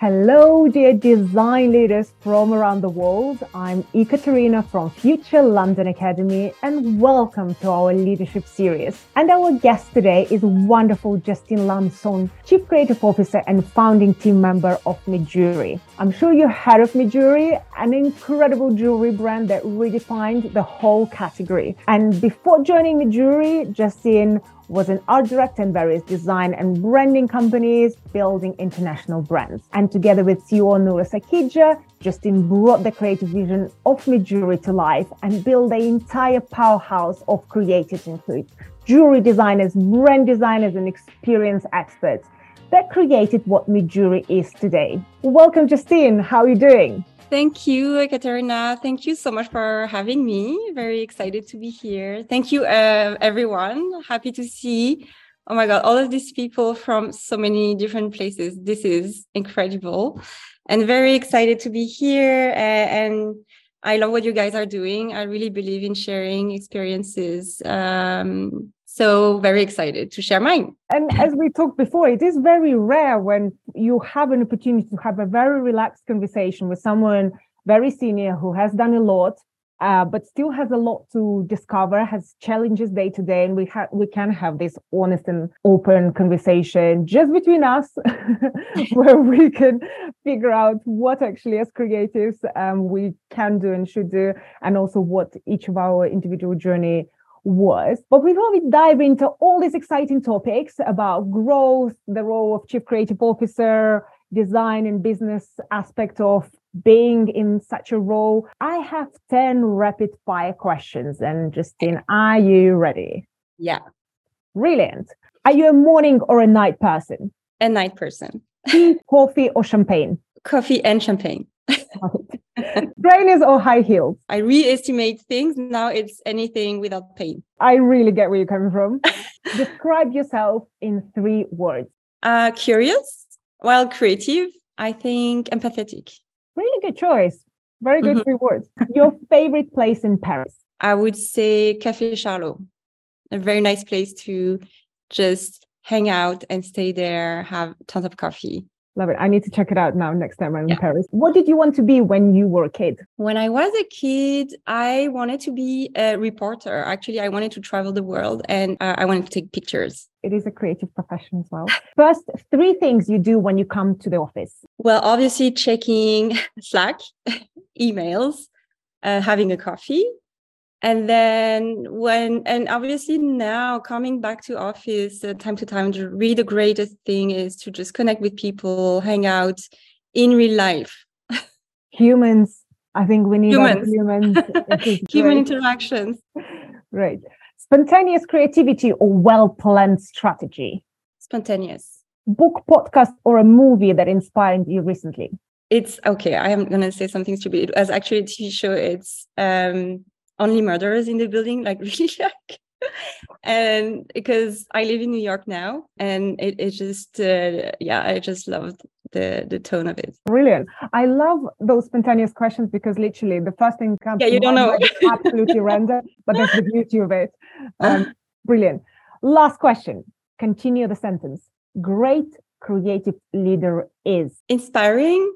Hello, dear design leaders from around the world. I'm Ekaterina from Future London Academy, and welcome to our leadership series. And our guest today is wonderful Justine Lamson, Chief Creative Officer and founding team member of Mejuri. I'm sure you heard of Mejuri, an incredible jewelry brand that redefined the whole category. And before joining Mejuri, Justine was an art director in various design and branding companies, building international brands. And together with CEO Noura Sakkijha, Justine brought the creative vision of Mejuri to life and built the entire powerhouse of creatives include jewelry designers, brand designers, and experience experts that created what Mejuri is today. Welcome, Justine. How are you doing? Thank you, Katerina. Thank you so much for having me. Very excited to be here. Thank you, uh, everyone. Happy to see. Oh my God, all of these people from so many different places. This is incredible. And very excited to be here. Uh, and I love what you guys are doing. I really believe in sharing experiences. Um, so very excited to share mine. And as we talked before, it is very rare when you have an opportunity to have a very relaxed conversation with someone very senior who has done a lot, uh, but still has a lot to discover, has challenges day to day, and we have we can have this honest and open conversation just between us, where we can figure out what actually as creatives um, we can do and should do, and also what each of our individual journey was. But before we dive into all these exciting topics about growth, the role of chief creative officer, design and business aspect of being in such a role, I have 10 rapid fire questions. And Justine, are you ready? Yeah. Brilliant. Are you a morning or a night person? A night person. Tea, coffee, or champagne? Coffee and champagne. Trainers or high heels? I re-estimate things. Now it's anything without pain. I really get where you're coming from. Describe yourself in three words. Uh, curious, while creative, I think empathetic. Really good choice. Very good mm-hmm. three words. Your favorite place in Paris? I would say Café Charlot. A very nice place to just hang out and stay there, have tons of coffee. Love it. I need to check it out now next time I'm yeah. in Paris. What did you want to be when you were a kid? When I was a kid, I wanted to be a reporter. Actually, I wanted to travel the world and uh, I wanted to take pictures. It is a creative profession as well. First, three things you do when you come to the office. Well, obviously, checking Slack, emails, uh, having a coffee, and then when and obviously now coming back to office uh, time to time really the greatest thing is to just connect with people hang out in real life. Humans. I think we need humans, humans. human interactions. Right. Spontaneous creativity or well planned strategy? Spontaneous. Book podcast or a movie that inspired you recently? It's okay i am going to say something stupid. It was actually a tv show it's um only murderers in the building, like really like. and because I live in New York now, and it, it just uh, yeah, I just loved the the tone of it. Brilliant! I love those spontaneous questions because literally the first thing comes. Yeah, you don't know. absolutely random, but that's the beauty of it. Um, brilliant. Last question. Continue the sentence. Great creative leader is inspiring,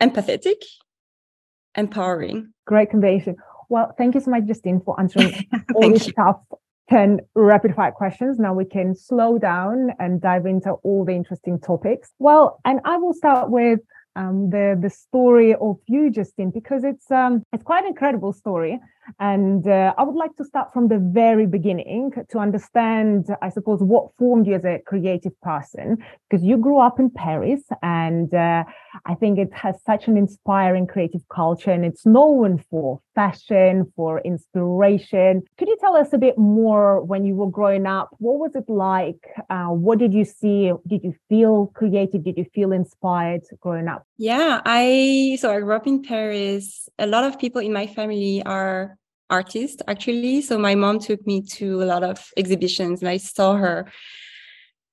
empathetic, empowering. Great combination. Well, thank you so much, Justine, for answering all these tough 10 rapid fire questions. Now we can slow down and dive into all the interesting topics. Well, and I will start with um, the the story of you, Justine, because it's um, it's quite an incredible story. And uh, I would like to start from the very beginning to understand, I suppose, what formed you as a creative person, because you grew up in Paris, and uh, I think it has such an inspiring creative culture, and it's known for fashion, for inspiration. Could you tell us a bit more when you were growing up? What was it like? Uh, what did you see? Did you feel creative? Did you feel inspired growing up? Yeah, I so I grew up in Paris. A lot of people in my family are artist actually. So my mom took me to a lot of exhibitions and I saw her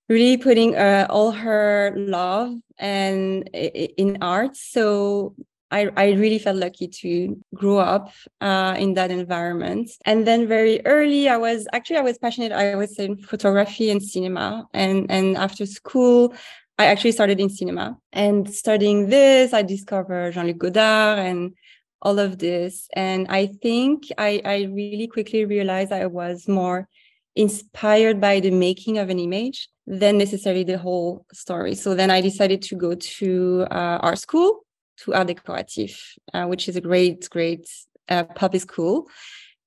really putting uh, all her love and in art. So I, I really felt lucky to grow up uh, in that environment. And then very early, I was actually I was passionate. I was in photography and cinema. And and after school, I actually started in cinema and studying this, I discovered Jean-Luc Godard and all of this. And I think I, I really quickly realized I was more inspired by the making of an image than necessarily the whole story. So then I decided to go to uh, art school, to Art Décoratif, uh, which is a great, great uh, public school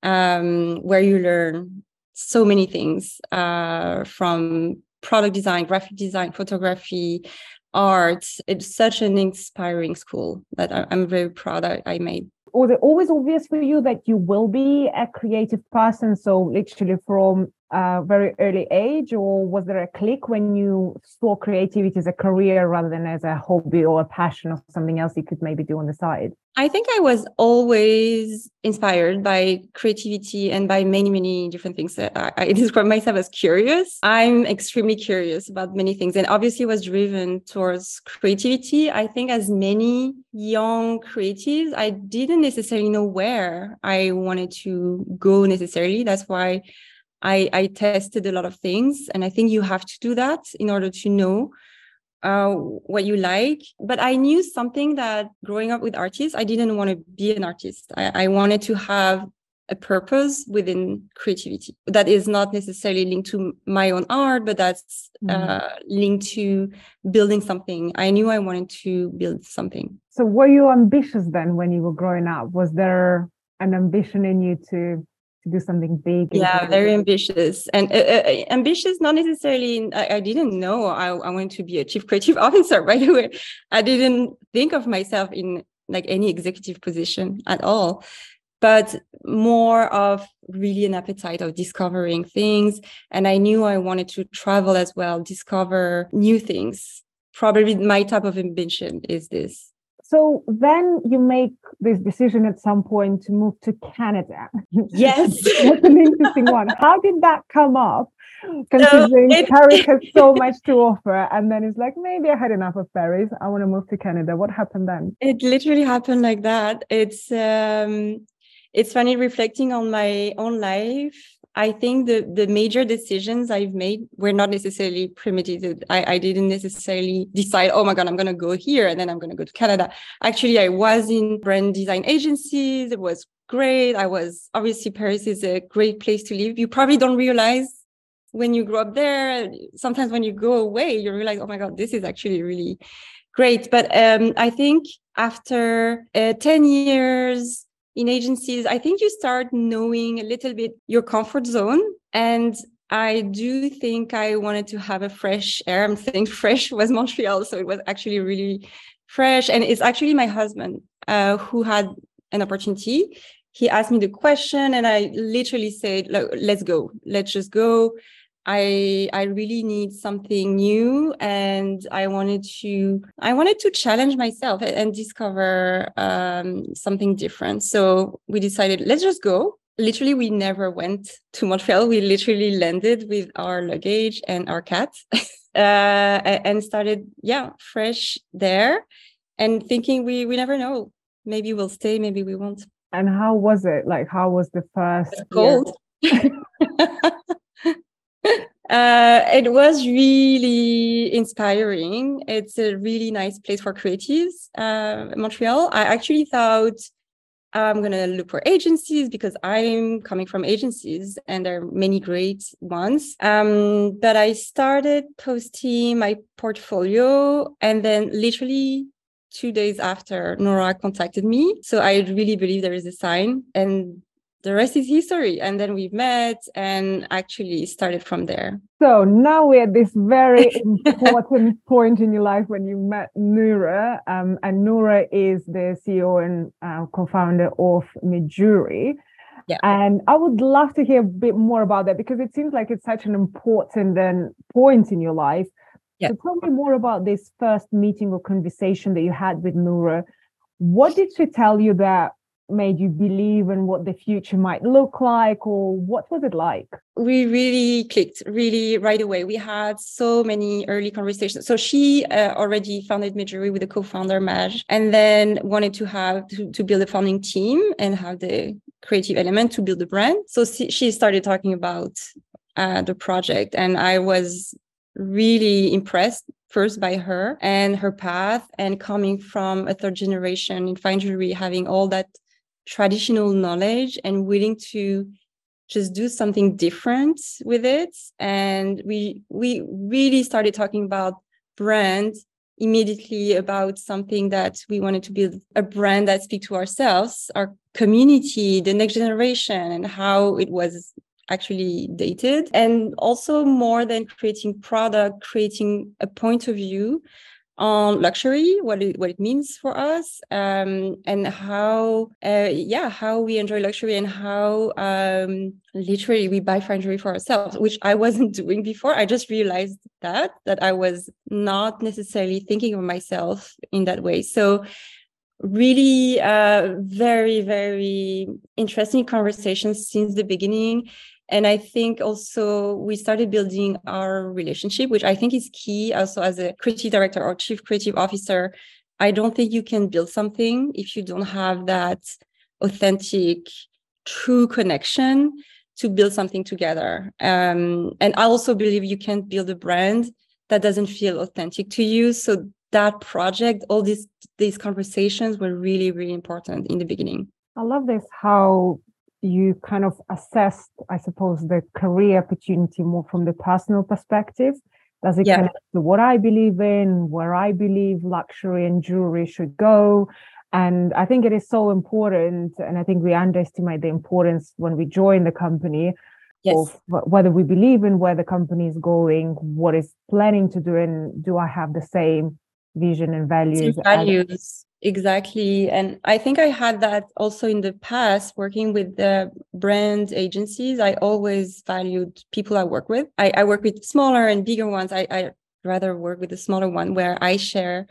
um, where you learn so many things uh, from product design, graphic design, photography, art. It's such an inspiring school that I'm very proud I made. Was it always obvious for you that you will be a creative person? So literally from a very early age or was there a click when you saw creativity as a career rather than as a hobby or a passion or something else you could maybe do on the side i think i was always inspired by creativity and by many many different things i, I describe myself as curious. I'm extremely curious about many things and obviously was driven towards creativity. I think as many young creatives i didn't necessarily know where i wanted to go necessarily. That's why I, I tested a lot of things, and I think you have to do that in order to know uh, what you like. But I knew something that growing up with artists, I didn't want to be an artist. I, I wanted to have a purpose within creativity that is not necessarily linked to my own art, but that's mm. uh, linked to building something. I knew I wanted to build something. So, were you ambitious then when you were growing up? Was there an ambition in you to to do something big yeah very ambitious. And uh, uh, uh, ambitious not necessarily I, I, didn't know I, I wanted to be a chief creative officer by the way i didn't think of myself in like any executive position at all. But more of really an appetite of discovering things. And i knew i wanted to travel as well discover new things. Probably my type of ambition is this so then you make this decision at some point to move to Canada. Yes. That's an interesting one. How did that come up? Considering it, Paris has so much to offer, and then it's like maybe I had enough of Paris. I want to move to Canada. What happened then? It literally happened like that. It's um, it's funny reflecting on my own life I think the the major decisions I've made were not necessarily premeditated. I, I didn't necessarily decide, oh my god, I'm gonna go here and then I'm gonna go to Canada. Actually, I was in brand design agencies. It was great. I was obviously Paris is a great place to live. You probably don't realize when you grow up there. Sometimes when you go away, you realize, oh my god, this is actually really great. But um, I think after uh, 10 years in agencies, I think you start knowing a little bit your comfort zone. And I do think I wanted to have a fresh air. I'm saying fresh was Montreal. So it was actually really fresh. And it's actually my husband uh, who had an opportunity. He asked me the question, and I literally said, let's go. Let's just go. I I really need something new and I wanted to I wanted to challenge myself and discover um, something different. So we decided let's just go. Literally, we never went to Montreal. We literally landed with our luggage and our cat, uh, and started yeah fresh there, and thinking we we never know. Maybe we'll stay. Maybe we won't. And how was it? Like, how was the first? cold. Uh, it was really inspiring. It's a really nice place for creatives, uh, Montreal. I actually thought I'm going to look for agencies because I'm coming from agencies and there are many great ones. Um, but I started posting my portfolio and then literally two days after Noura contacted me. So I really believe there is a sign. And the rest is history. And then we met and actually started from there. So now we're at this very important point in your life when you met Noura. Um, and Noura is the CEO and uh, co founder of Mejuri. Yeah. And I would love to hear a bit more about that because it seems like it's such an important and point in your life. Yeah. So tell me more about this first meeting or conversation that you had with Noura. What did she tell you that made you believe in what the future might look like or what was it like? We really clicked really right away. We had so many early conversations. So she uh, already founded Mejuri with a co-founder maj and then wanted to have to, to build a founding team and have the creative element to build the brand. So she started talking about uh, the project and i was really impressed first by her and her path and coming from a third generation in fine jewelry, having all that traditional knowledge and willing to just do something different with it. And we we really started talking about brand immediately about something that we wanted to build a brand that speak to ourselves, our community, the next generation, and how it was actually dated. And also more than creating product, creating a point of view on luxury, what it what it means for us, um, and how uh, yeah how we enjoy luxury and how um, literally we buy jewelry for ourselves, which I wasn't doing before. I just realized that that I was not necessarily thinking of myself in that way. So really uh, very very interesting conversations since the beginning and i think also we started building our relationship which i think is key also as a creative director or chief creative officer. I don't think you can build something if you don't have that authentic true connection to build something together. Um, and i also believe you can't build a brand that doesn't feel authentic to you. So that project all these these conversations were really really important in the beginning. I love this how you kind of assessed, I suppose, the career opportunity more from the personal perspective. Does it yeah. connect to what I believe in, where I believe luxury and jewelry should go? And I think it is so important. And I think we underestimate the importance when we join the company yes. of whether we believe in where the company is going, what is planning to do, and do I have the same vision and values? Same values exactly and i think i had that also in the past working with the brand agencies i always valued people i work with. I, I work with smaller and bigger ones. I, I rather work with the smaller one where i share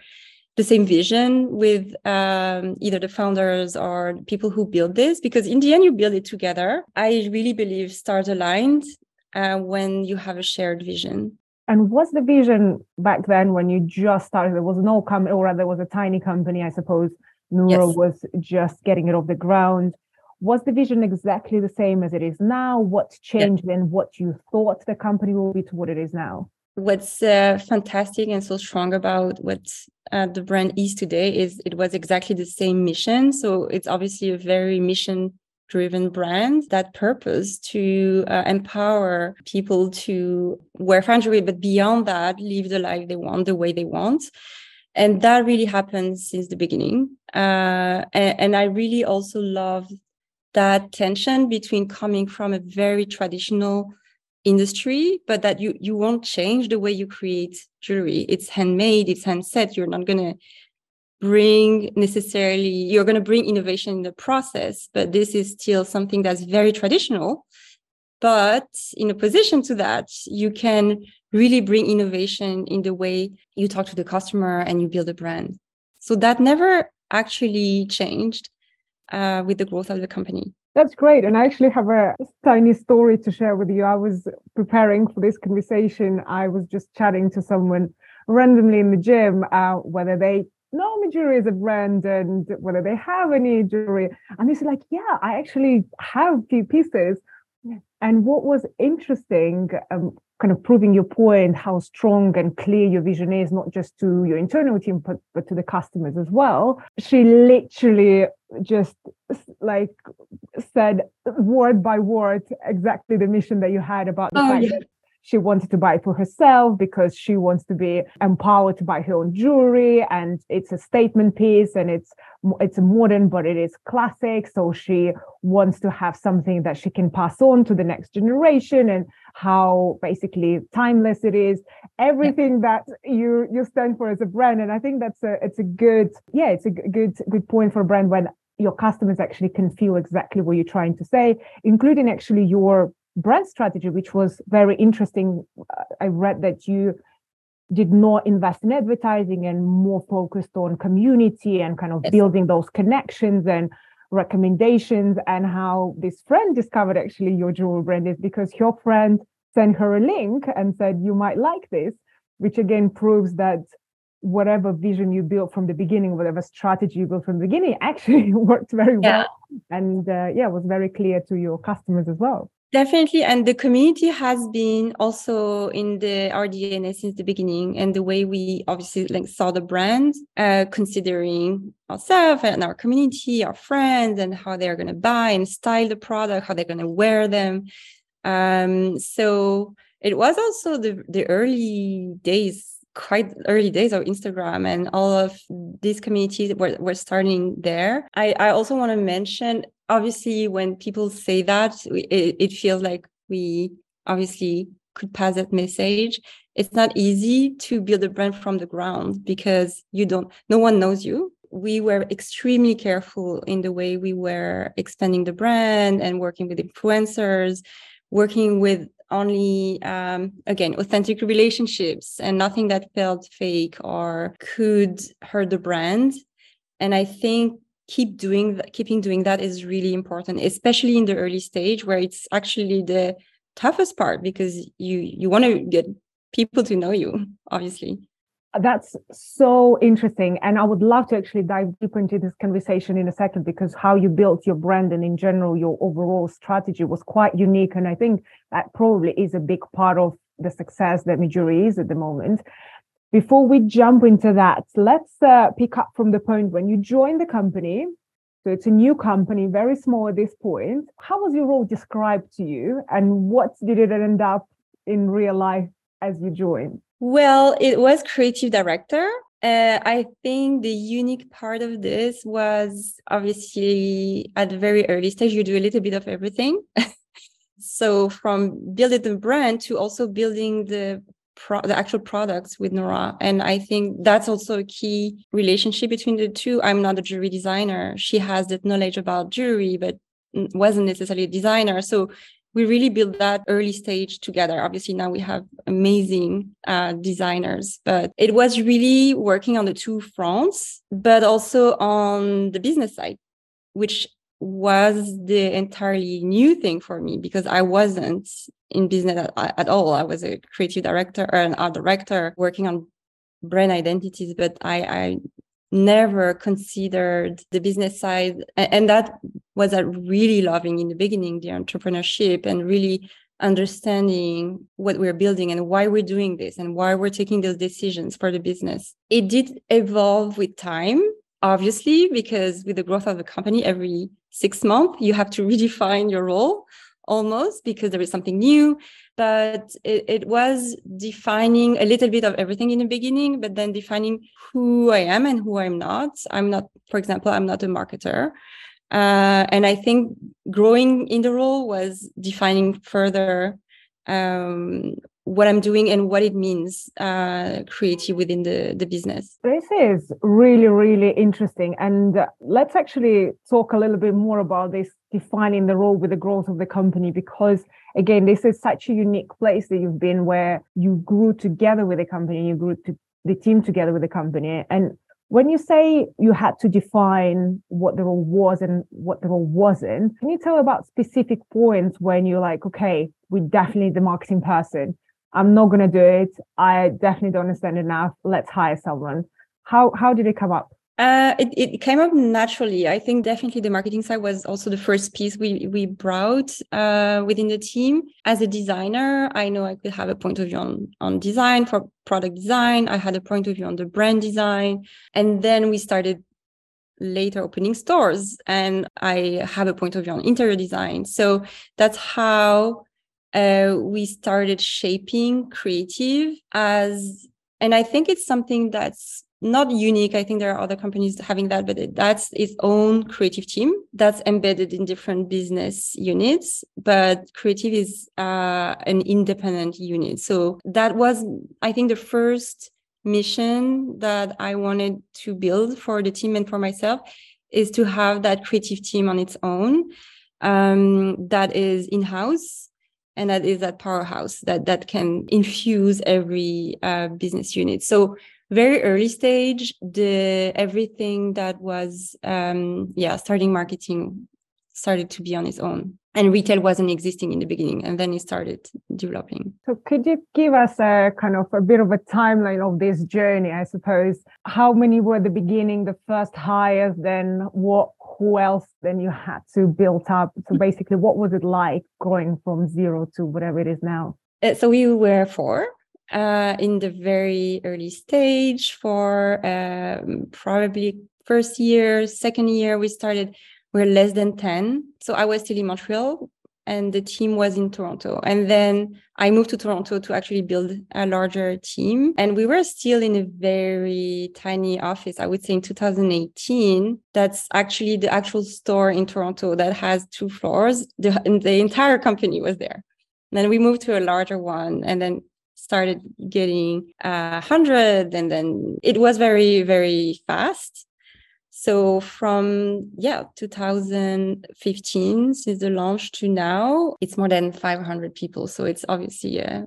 the same vision with um, either the founders or people who build this because in the end you build it together. I really believe stars aligned uh, when you have a shared vision and what's the vision back then when you just started? There was no company, or there was a tiny company, I suppose. Noura yes. was just getting it off the ground. Was the vision exactly the same as it is now? What's changed yeah. in what you thought the company will be to what it is now? What's uh, fantastic and so strong about what uh, the brand is today is it was exactly the same mission. So it's obviously a very mission driven brand that purpose to uh, empower people to wear jewelry but beyond that live the life they want the way they want. And that really happened since the beginning. Uh, and, and i really also love that tension between coming from a very traditional industry but that you you won't change the way you create jewelry. It's handmade it's hand set you're not going to bring necessarily you're going to bring innovation in the process but this is still something that's very traditional but in opposition to that you can really bring innovation in the way you talk to the customer and you build a brand so that never actually changed uh, with the growth of the company that's great. And I actually have a tiny story to share with you. I was preparing for this conversation. I was just chatting to someone randomly in the gym, uh, whether they Norma jewelry is a brand and whether they have any jewelry. And he's like, yeah, I actually have a few pieces. And what was interesting, um, kind of proving your point, how strong and clear your vision is, not just to your internal team, but, but to the customers as well. She literally just like said word by word exactly the mission that you had about the oh, fact yeah. that she wanted to buy it for herself because she wants to be empowered to buy her own jewelry and it's a statement piece and it's it's modern but it is classic. So she wants to have something that she can pass on to the next generation and how basically timeless it is. Everything that you you stand for as a brand. And i think that's a it's a good yeah it's a good good point for a brand when your customers actually can feel exactly what you're trying to say including actually your brand strategy, which was very interesting. I read that you did not invest in advertising and more focused on community and kind of yes. building those connections and recommendations and how this friend discovered actually your jewel brand is because your friend sent her a link and said you might like this which again proves that whatever vision you built from the beginning whatever strategy you built from the beginning actually worked very yeah. well and uh, yeah was very clear to your customers as well Definitely. And the community has been also in the our DNA since the beginning. And the way we obviously like saw the brand, uh, considering ourselves and our community, our friends, and how they're gonna buy and style the product, how they're gonna wear them. Um, so it was also the the early days quite early days of Instagram and all of these communities were, were starting there. I, I also want to mention, obviously, when people say that, it, it feels like we obviously could pass that message. It's not easy to build a brand from the ground because you don't, no one knows you. We were extremely careful in the way we were expanding the brand and working with influencers, working with only um, again authentic relationships and nothing that felt fake or could hurt the brand. And i think keep doing keeping doing that is really important especially in the early stage where it's actually the toughest part because you you want to get people to know you obviously that's so interesting. And I would love to actually dive deeper into this conversation in a second because how you built your brand and in general your overall strategy was quite unique. And I think that probably is a big part of the success that Mejuri is at the moment. Before we jump into that, let's uh, pick up from the point when you joined the company. So it's a new company, very small at this point. How was your role described to you and what did it end up in real life as you joined? Well, it was creative director. Uh, I think the unique part of this was obviously at a very early stage, you do a little bit of everything. so from building the brand to also building the pro- the actual products with Noura. And I think that's also a key relationship between the two. I'm not a jewelry designer. She has that knowledge about jewelry, but wasn't necessarily a designer. So we really built that early stage together. Obviously, now we have amazing uh, designers, but it was really working on the two fronts, but also on the business side, which was the entirely new thing for me because I wasn't in business at, at all. I was a creative director or an art director working on brand identities, but I, I never considered the business side and that was a really loving in the beginning the entrepreneurship and really understanding what we're building and why we're doing this and why we're taking those decisions for the business. It did evolve with time obviously because with the growth of the company every six months you have to redefine your role almost because there is something new but it, it, was defining a little bit of everything in the beginning but then defining who i am and who i'm not. I'm not for example i'm not a marketer. Uh, and i think growing in the role was defining further um, what I'm doing and what it means uh, creative within the, the business. This is really, really interesting. And uh, let's actually talk a little bit more about this defining the role with the growth of the company, because again, this is such a unique place that you've been where you grew together with the company, you grew to the team together with the company. And when you say you had to define what the role was and what the role wasn't, can you tell about specific points when you're like, okay, we definitely need the marketing person I'm not going to do it. I definitely don't understand enough. Let's hire someone. How how did it come up? Uh, it, it came up naturally. I think definitely the marketing side was also the first piece we we brought uh, within the team. As a designer, I know I could have a point of view on on design for product design. I had a point of view on the brand design, and then we started later opening stores, and I have a point of view on interior design. So that's how uh, we started shaping creative as, and I think it's something that's not unique. I think there are other companies having that, but that's its own creative team that's embedded in different business units. But creative is uh, an independent unit. So that was, I think, the first mission that I wanted to build for the team and for myself is to have that creative team on its own um, that is in house and that is that powerhouse that that can infuse every uh, business unit. So very early stage the everything that was um yeah starting marketing started to be on its own and retail wasn't existing in the beginning and then it started developing so could you give us a kind of a bit of a timeline of this journey i suppose how many were the beginning the first hires then what who else then you had to build up? So basically, what was it like going from zero to whatever it is now? Uh, so we were four uh, in the very early stage for um, probably first year, second year, we started, we're less than 10. So I was still in Montreal and the team was in Toronto. And then I moved to Toronto to actually build a larger team. And we were still in a very tiny office, I would say in 2018. That's actually the actual store in Toronto that has two floors. The, the entire company was there. And then we moved to a larger one and then started getting a uh, hundred and then it was very, very fast. So from yeah 2015 since the launch to now, it's more than 500 people. So it's obviously a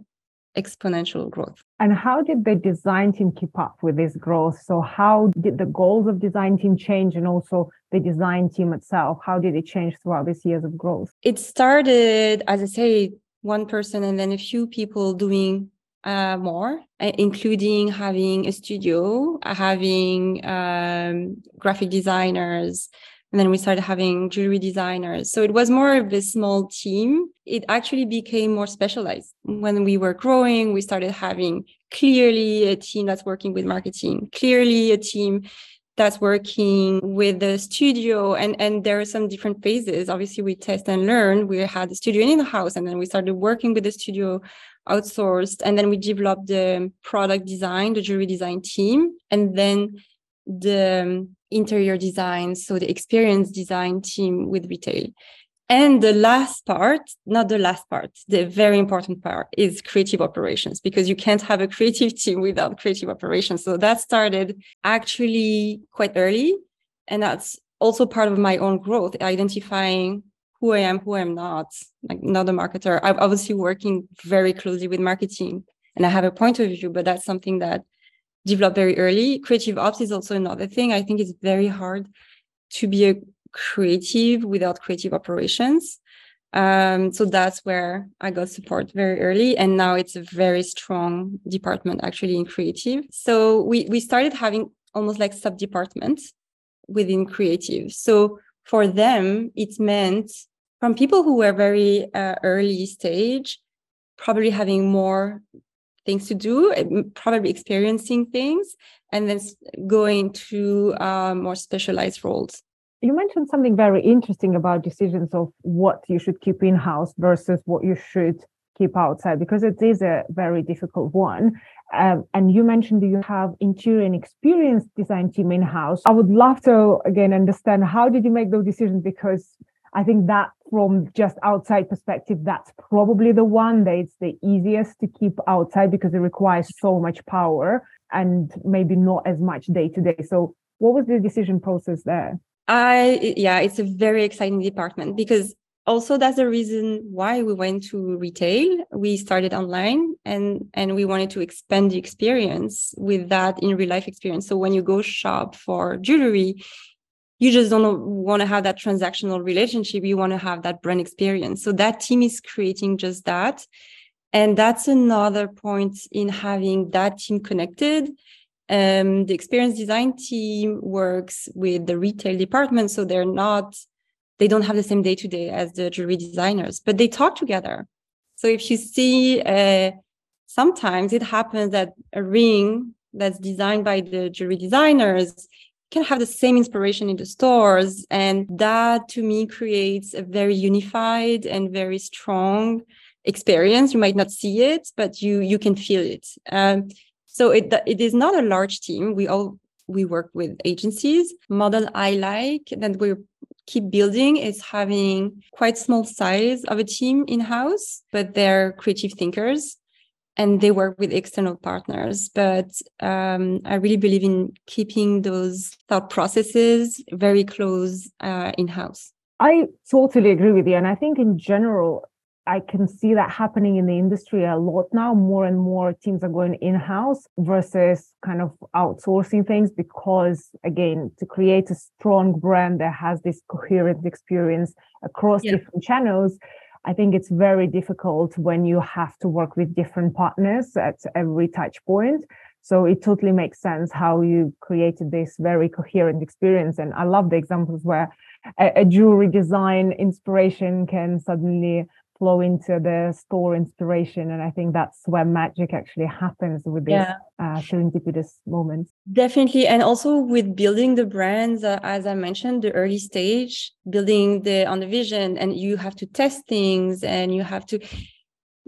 exponential growth. And how did the design team keep up with this growth? So how did the goals of design team change and also the design team itself? How did it change throughout these years of growth? It started, as I say, one person and then a few people doing uh, more, uh, including having a studio, uh, having um, graphic designers, and then we started having jewelry designers. So it was more of a small team. It actually became more specialized. When we were growing, we started having clearly a team that's working with marketing, clearly a team that's working with the studio and and there are some different phases. Obviously we test and learn. We had the studio in the house and then we started working with the studio outsourced and then we developed the product design the jewelry design team and then the interior design so the experience design team with retail and the last part not the last part the very important part is creative operations because you can't have a creative team without creative operations so that started actually quite early and that's also part of my own growth identifying who I am, who I'm not, like not a marketer. I'm obviously working very closely with marketing and I have a point of view, but that's something that developed very early. Creative ops is also another thing. I think it's very hard to be a creative without creative operations. Um, so that's where I got support very early. And now it's a very strong department actually in creative. So we, we started having almost like sub departments within creative. So for them, it meant from people who were very uh, early stage, probably having more things to do, probably experiencing things, and then going to uh, more specialized roles. You mentioned something very interesting about decisions of what you should keep in house versus what you should keep outside, because it is a very difficult one. Um, and you mentioned you have interior and experience design team in house. I would love to again understand how did you make those decisions because I think that from just outside perspective, that's probably the one that it's the easiest to keep outside because it requires so much power and maybe not as much day to day. So what was the decision process there? I yeah, it's a very exciting department because also that's the reason why we went to retail. We started online and and we wanted to expand the experience with that in real life experience. So when you go shop for jewelry, you just don't want to have that transactional relationship. You want to have that brand experience. So that team is creating just that. And that's another point in having that team connected. Um, the experience design team works with the retail department. So they're not, they don't have the same day to day as the jewelry designers, but they talk together. So if you see, uh, sometimes it happens that a ring that's designed by the jewelry designers can have the same inspiration in the stores. And that to me creates a very unified and very strong experience. You might not see it, but you you can feel it. Um, so it it is not a large team. We all we work with agencies. Model I like that we keep building is having quite small size of a team in house, but they're creative thinkers and they work with external partners. But um, I really believe in keeping those thought processes very close uh, in house. I totally agree with you. And I think in general, I can see that happening in the industry a lot now. More and more teams are going in house versus kind of outsourcing things because, again, to create a strong brand that has this coherent experience across yeah. different channels, I think it's very difficult when you have to work with different partners at every touch point. So it totally makes sense how you created this very coherent experience. And I love the examples where a, a jewelry design inspiration can suddenly flow into the store inspiration. And I think that's where magic actually happens with this yeah. uh, serendipitous moments. Definitely. And also with building the brands, uh, as I mentioned, the early stage, building the on the vision, and you have to test things and you have to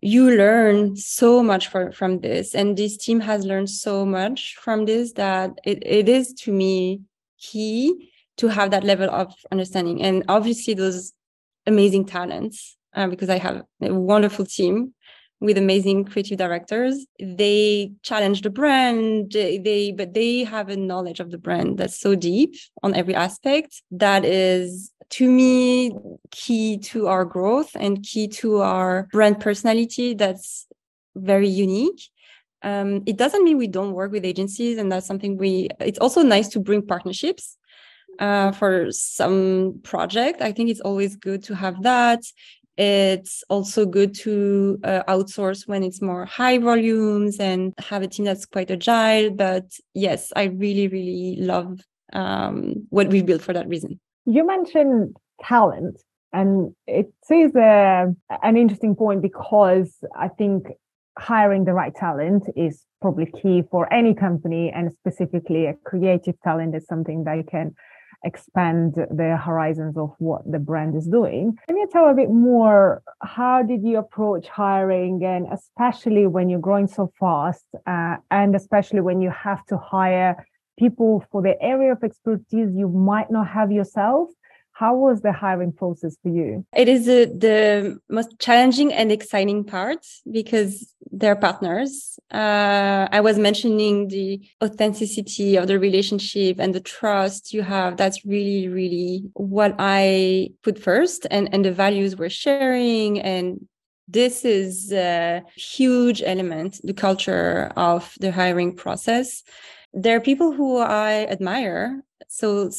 you learn so much for, from this and this team has learned so much from this that it, it is to me key to have that level of understanding and obviously those amazing talents uh, because i have a wonderful team with amazing creative directors. They challenge the brand they but they have a knowledge of the brand that's so deep on every aspect that is to me key to our growth and key to our brand personality that's very unique. Um, it doesn't mean we don't work with agencies and that's something we it's also nice to bring partnerships uh, for some project. I think it's always good to have that it's also good to uh, outsource when it's more high volumes and have a team that's quite agile but yes i really really love um, what we've built for that reason. You mentioned talent, and it is a, an interesting point because I think hiring the right talent is probably key for any company, and specifically a creative talent is something that can expand the horizons of what the brand is doing. Can you tell a bit more? How did you approach hiring, and especially when you're growing so fast, uh, and especially when you have to hire people for the area of expertise you might not have yourself. How was the hiring process for you? It is the, the most challenging and exciting part because they're partners. Uh, I was mentioning the authenticity of the relationship and the trust you have. That's really, really what I put first, and and the values we're sharing and this is a huge element the culture of the hiring process there are people who I admire. So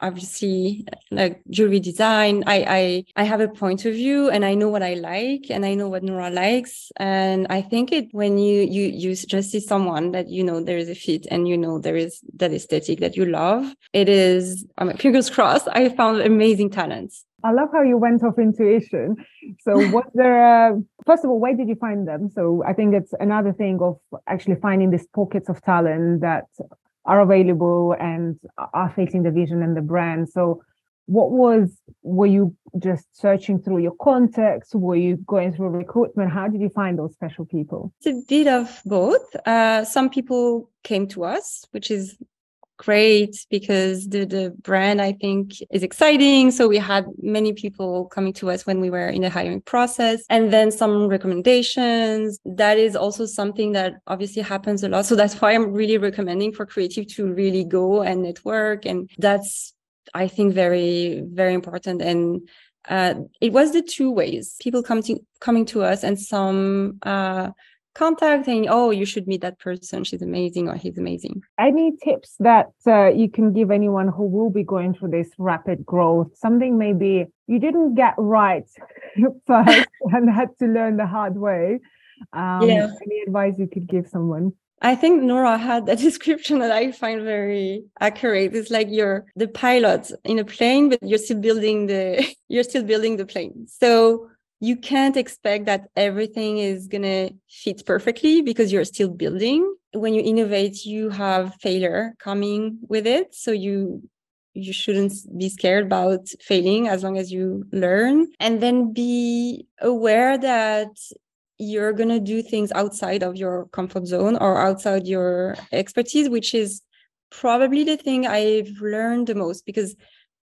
obviously like jewelry design I, I i have a point of view and i know what i like and i know what Noura likes and i think it when you you you just see someone that you know there is a fit and you know there is that aesthetic that you love it is i mean fingers crossed i found amazing talents I love how you went off intuition. So, was there, uh, first of all, where did you find them? So, I think it's another thing of actually finding these pockets of talent that are available and are fitting the vision and the brand. So, what was, were you just searching through your contacts? Were you going through recruitment? How did you find those special people? It's a bit of both. Uh, some people came to us, which is great because the, the brand I think is exciting. So we had many people coming to us when we were in the hiring process and then some recommendations. That is also something that obviously happens a lot. So that's why I'm really recommending for creative to really go and network. And that's, I think, very, very important. And uh, it was the two ways people coming to, coming to us and some uh, contacting oh you should meet that person she's amazing or he's amazing any tips that uh, you can give anyone who will be going through this rapid growth something maybe you didn't get right first and had to learn the hard way um, yeah. any advice you could give someone I think Noura had a description that I find very accurate. It's like you're the pilot in a plane, but you're still building the you're still building the plane. So you can't expect that everything is going to fit perfectly because you're still building. When you innovate you have failure coming with it. So you you shouldn't be scared about failing as long as you learn. And then be aware that you're going to do things outside of your comfort zone or outside your expertise which is probably the thing i've learned the most because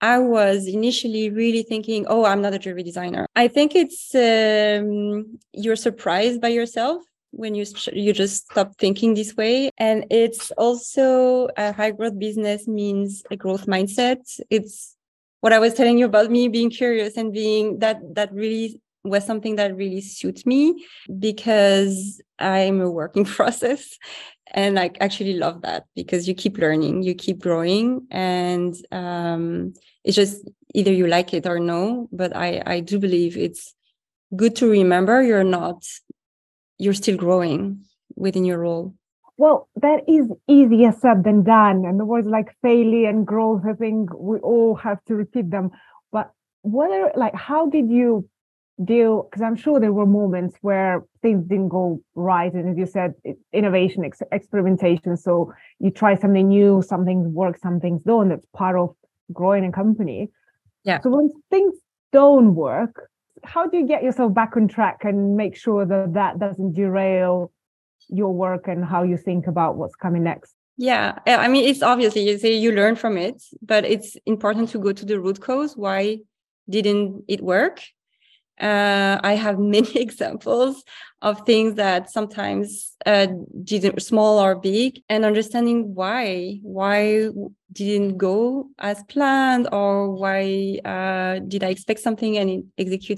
I was initially really thinking, oh, I'm not a jewelry designer. I think it's um, you're surprised by yourself when you you just stop thinking this way and it's also a high growth business means a growth mindset it's what i was telling you about me being curious and being that that really was something that really suits me because i'm a working process and I actually love that because you keep learning, you keep growing, and um, it's just either you like it or no. But I I do believe it's good to remember you're not you're still growing within your role. well, that is easier said than done. And the words like failure and growth, I think we all have to repeat them. But whether, like, how did you deal? Because I'm sure there were moments where things didn't go right. And as you said, innovation, ex- experimentation. So you try something new, some things work, some things don't. That's part of growing a company. Yeah. So when things don't work, how do you get yourself back on track and make sure that that doesn't derail your work and how you think about what's coming next? Yeah, I mean, it's obviously you say you learn from it, but it's important to go to the root cause. Why didn't it work? Uh, I have many examples of things that sometimes uh, didn't small or big, and understanding why why didn't go as planned, or why uh, did I expect something and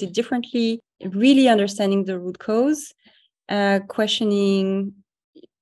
it differently. Really understanding the root cause, uh, questioning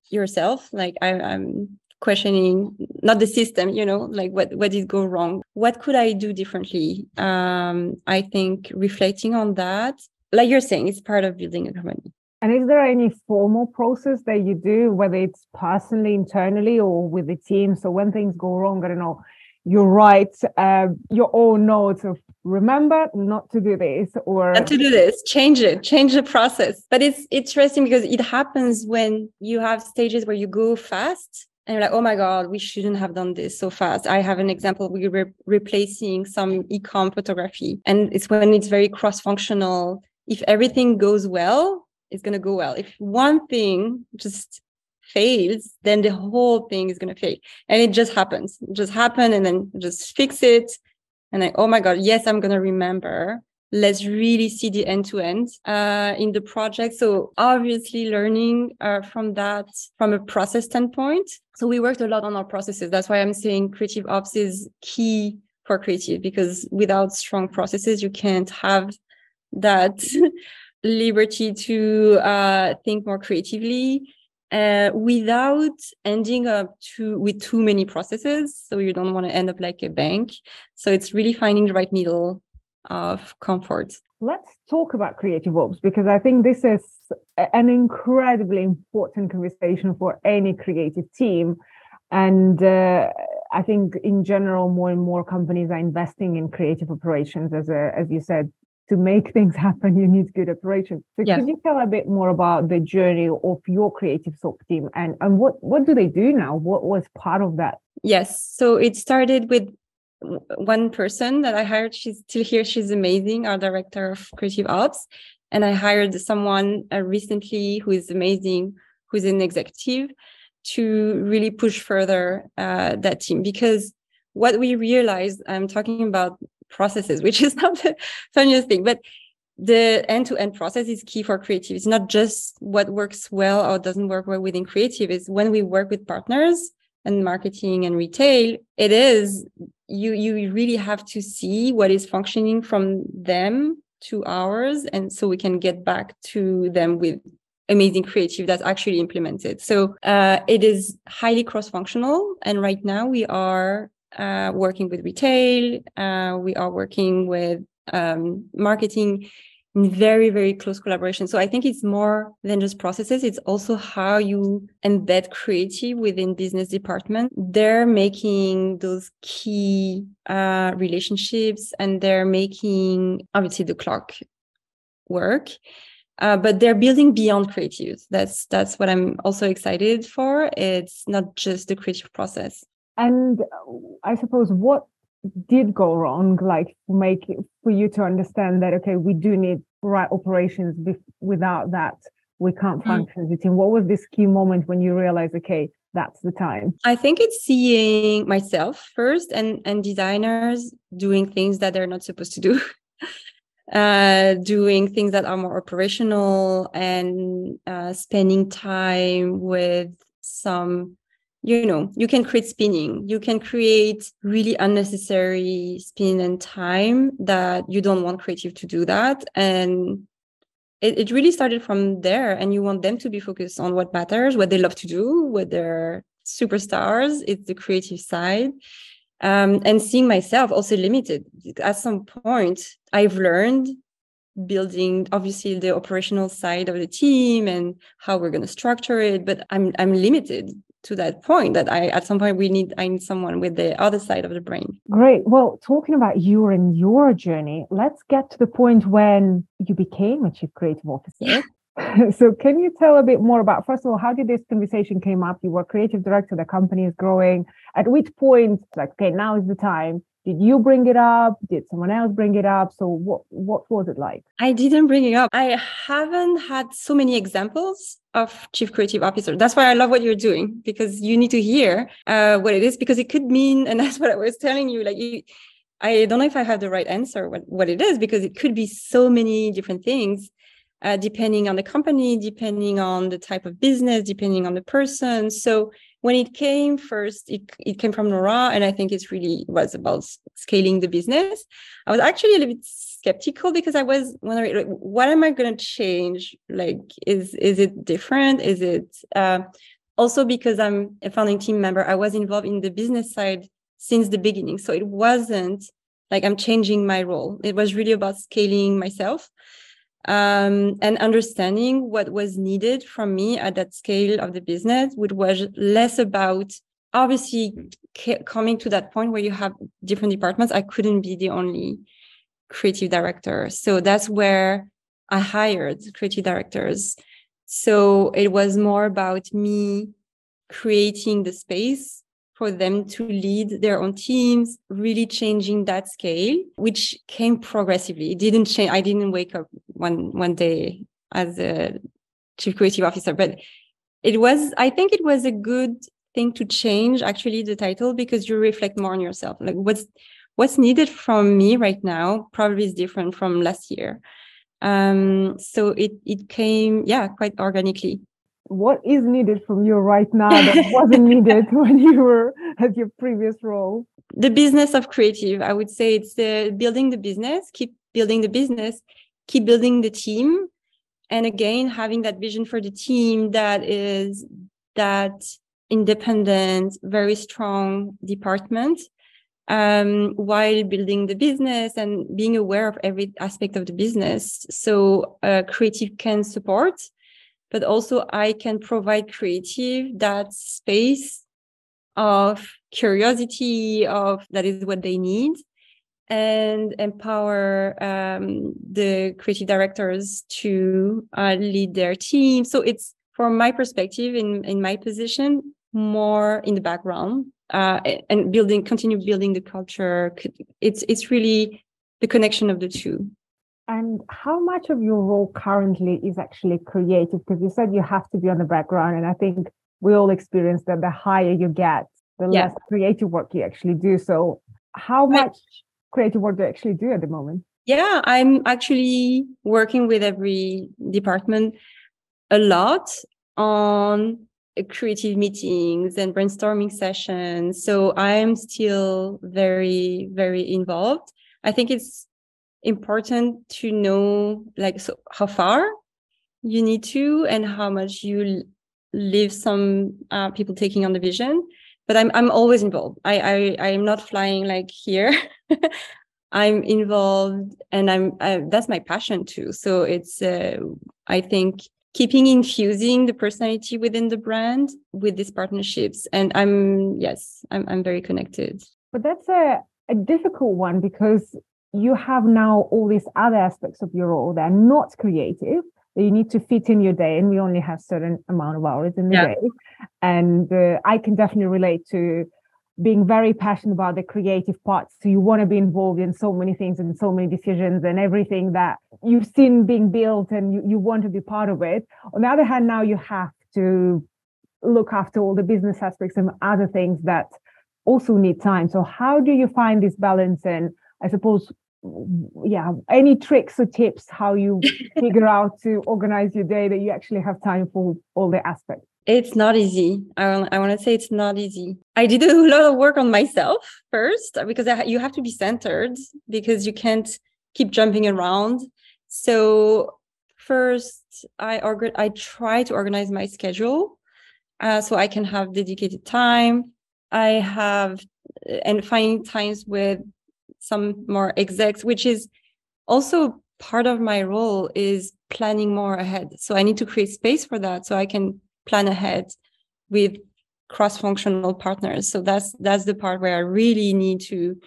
yourself. Like I, I'm questioning not the system you know like what what did go wrong. What could i do differently? Um i think reflecting on that like you're saying it's part of building a company. And is there any formal process that you do whether it's personally internally or with the team? So when things go wrong i don't know you write uh, your own notes of remember not to do this or not to do this. Change it. Change the process. But it's interesting because it happens when you have stages where you go fast and you're like, oh my God, we shouldn't have done this so fast. I have an example. We were replacing some e-com photography, and it's when it's very cross-functional. If everything goes well, it's gonna go well. If one thing just fails, then the whole thing is gonna fail. And it just happens. It just happen and then just fix it. And like, oh my God, yes, I'm gonna remember let's really see the end to end in the project. So obviously learning uh, from that from a process standpoint. So we worked a lot on our processes. That's why I'm saying creative ops is key for creative because without strong processes, you can't have that liberty to uh, think more creatively. Uh, without ending up with too many processes so you don't want to end up like a bank so it's really finding the right middle of comfort. Let's talk about creative ops because I think this is an incredibly important conversation for any creative team. And uh, I think in general, more and more companies are investing in creative operations. As a, as you said, to make things happen, you need good operations. So yeah. could you tell a bit more about the journey of your creative SOP team and, and what, what do they do now? What was part of that? Yes. So it started with one person that I hired. She's still here. She's amazing, our director of creative ops. And I hired someone uh, recently who is amazing, who's an executive to really push further uh, that team. Because what we realized, I'm talking about processes, which is not the funniest thing, but the end-to-end process is key for creative. It's not just what works well or doesn't work well within creative. Is when we work with partners and marketing and retail, it is you you really have to see what is functioning from them to ours and so we can get back to them with amazing creative that's actually implemented. So uh, it is highly cross-functional and right now we are uh, working with retail uh, we are working with um, marketing in very very close collaboration. So i think it's more than just processes. It's also how you embed creative within business department. They're making those key uh, relationships and they're making obviously the clock work uh, but they're building beyond creative that's that's what i'm also excited for. It's not just the creative process. And i suppose what did go wrong like make for you to understand that okay we do need right operations without that we can't mm. function as a team. What was this key moment when you realize okay that's the time? I think it's seeing myself first and and designers doing things that they're not supposed to do. Uh doing things that are more operational and uh spending time with some you know you can create spinning. You can create really unnecessary spin and time that you don't want creative to do that. And it, it really started from there and you want them to be focused on what matters what they love to do what they're superstars it's the creative side. Um, and seeing myself also limited. At some point i've learned building obviously the operational side of the team and how we're going to structure it but i'm i'm limited to that point that i at some point we need i need someone with the other side of the brain. Great. Well talking about you and your journey let's get to the point when you became a chief creative officer. Yeah. so can you tell a bit more about first of all how did this conversation came up? You were creative director the company is growing. At which point like okay now is the time did you bring it up? Did someone else bring it up? So what what was it like? I didn't bring it up. I haven't had so many examples of chief creative officer. That's why i love what you're doing because you need to hear uh, what it is because it could mean and that's what i was telling you like you i don't know if i have the right answer what, what it is because it could be so many different things uh, depending on the company depending on the type of business depending on the person. So when it came first, it, it came from Noura, and I think it really was about scaling the business. I was actually a little bit skeptical because I was wondering, like, what am I going to change? Like, is is it different? Is it uh, also because I'm a founding team member? I was involved in the business side since the beginning, so it wasn't like I'm changing my role. It was really about scaling myself um, and understanding what was needed from me at that scale of the business, which was less about obviously coming to that point where you have different departments. I couldn't be the only creative director. So that's where I hired creative directors. So it was more about me creating the space for them to lead their own teams, really changing that scale, which came progressively. It didn't change. I didn't wake up one one day as a chief creative officer, but it was. I think it was a good thing to change actually the title because you reflect more on yourself. Like what's what's needed from me right now probably is different from last year. Um, so it it came yeah quite organically what is needed from you right now that wasn't needed when you were at your previous role? The business of creative, I would say it's uh, building the business, keep building the business, keep building the team. And again, having that vision for the team that is that independent, very strong department um, while building the business and being aware of every aspect of the business. So uh, creative can support but also I can provide creative that space of curiosity of that is what they need and empower um, the creative directors to uh, lead their team. So it's from my perspective in in my position more in the background uh, and building continue building the culture it's it's really the connection of the two and how much of your role currently is actually creative? Because you said you have to be on the background. And I think we all experience that the higher you get, the yeah. less creative work you actually do. So, how much creative work do you actually do at the moment? Yeah, I'm actually working with every department a lot on creative meetings and brainstorming sessions. So I'm still very, very involved. I think it's important to know like so how far you need to and how much you leave some uh, people taking on the vision. But i'm i'm always involved. I i i'm not flying like here. I'm involved and i'm I, that's my passion too. So it's uh, i think keeping infusing the personality within the brand with these partnerships and i'm yes i'm, I'm very connected. But that's a, a difficult one because you have now all these other aspects of your role that are not creative that you need to fit in your day and we only have certain amount of hours in the yeah. day. And uh, i can definitely relate to being very passionate about the creative parts. So you want to be involved in so many things and so many decisions and everything that you've seen being built and you, you want to be part of it. On the other hand now you have to look after all the business aspects and other things that also need time. So how do you find this balance? And i suppose yeah any tricks or tips how you figure out to organize your day that you actually have time for all the aspects? It's not easy. I want, I want to say it's not easy. I did a lot of work on myself first because I, you have to be centered because you can't keep jumping around. So first i organ- i try to organize my schedule uh, so i can have dedicated time. I have and find times with some more execs, which is also part of my role is planning more ahead. So I need to create space for that so I can plan ahead with cross-functional partners. So that's that's the part where I really need to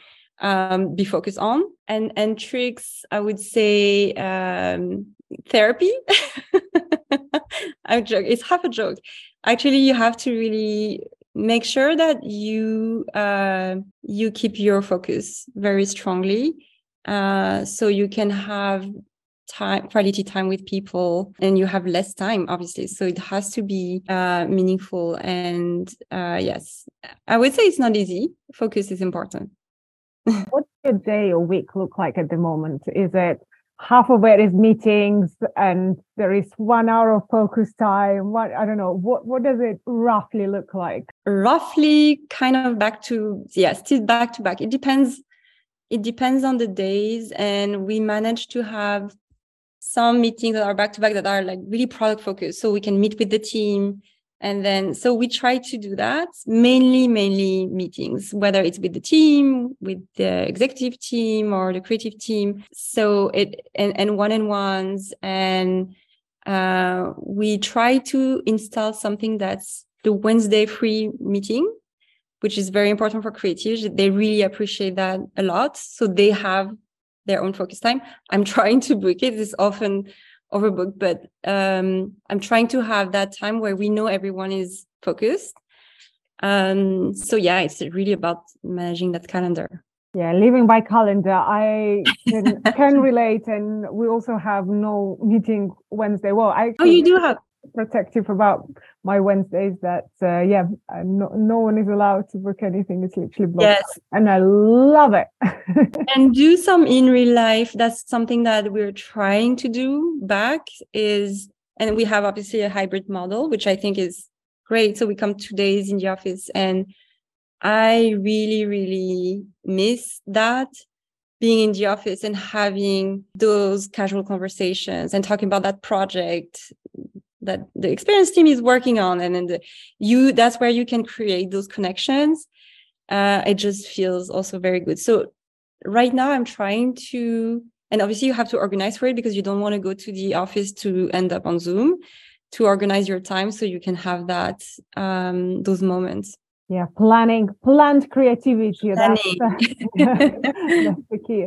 um, be focused on. And and tricks, I would say um, therapy. I'm joking. It's half a joke. Actually, you have to really make sure that you uh, you keep your focus very strongly, uh, so you can have time quality time with people and you have less time obviously. So it has to be uh, meaningful and uh, yes i would say it's not easy. Focus is important. What does your day or week look like at the moment? Is it half of it is meetings and there is one hour of focus time. What i don't know what what does it roughly look like? Roughly kind of back to yeah still back to back. It depends it depends on the days and we manage to have some meetings that are back to back that are like really product focused. So we can meet with the team and then so we try to do that mainly mainly meetings whether it's with the team with the executive team or the creative team so it and, and one-on-ones and uh, we try to install something that's the wednesday free meeting which is very important for creatives they really appreciate that a lot so they have their own focus time. I'm trying to book it. It's often overbooked, but um, I'm trying to have that time where we know everyone is focused. Um, so yeah, it's really about managing that calendar. Yeah, living by calendar, I can, can relate, and we also have no meeting Wednesday. Well, I oh, you do have protective about my Wednesdays that uh, yeah no, no one is allowed to book anything. It's literally blocked. Yes. And I love it. And do some in real life. That's something that we're trying to do back is and we have obviously a hybrid model which I think is great. So we come two days in the office and I really really miss that being in the office and having those casual conversations and talking about that project that the experience team is working on and then the, you that's where you can create those connections. Uh, it just feels also very good. So right now i'm trying to and obviously you have to organize for it because you don't want to go to the office to end up on zoom to organize your time so you can have that um, those moments. Yeah planning planned creativity planning. That's, that's the key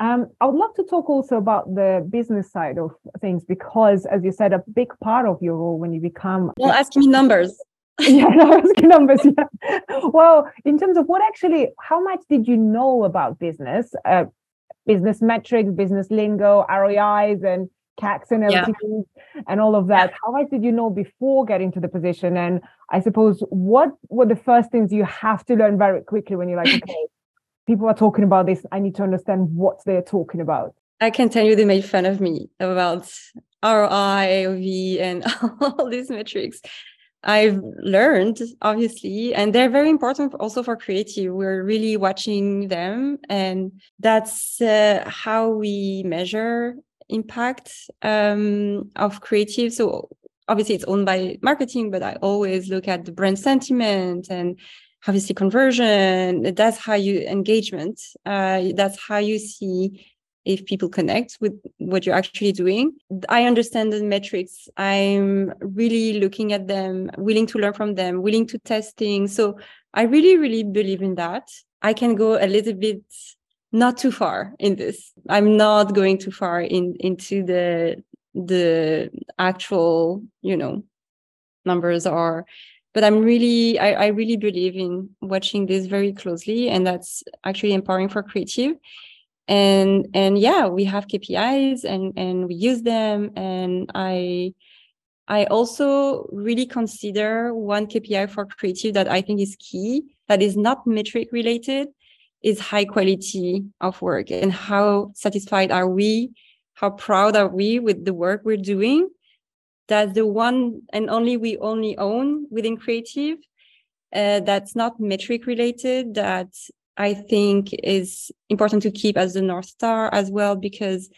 um, I would love to talk also about the business side of things because, as you said, a big part of your role when you become. Well, ask me numbers. yeah, no, asking numbers. Yeah. Well, in terms of what actually, how much did you know about business, uh, business metrics, business lingo, ROIs, and CACs and LTVs, yeah. and all of that? How much did you know before getting to the position? And I suppose what were the first things you have to learn very quickly when you're like, okay, people are talking about this. I need to understand what they're talking about. I can tell you they made fun of me about roi aov and all these metrics. I've learned obviously and they're very important also for creative. We're really watching them and that's uh, how we measure impact um, of creative. So obviously it's owned by marketing but i always look at the brand sentiment and obviously conversion that's how you engagement uh, that's how you see if people connect with what you're actually doing. I understand the metrics. I'm really looking at them willing to learn from them willing to test things so i really really believe in that. I can go a little bit not too far in this. I'm not going too far in into the the actual you know numbers are but i'm really I, I really believe in watching this very closely and that's actually empowering for creative. And and yeah we have kpis and and we use them. And i i also really consider one kpi for creative that i think is key that is not metric related is high quality of work. And how satisfied are we how proud are we with the work we're doing that's the one and only we only own within creative uh, that's not metric related that i think is important to keep as the north star as well because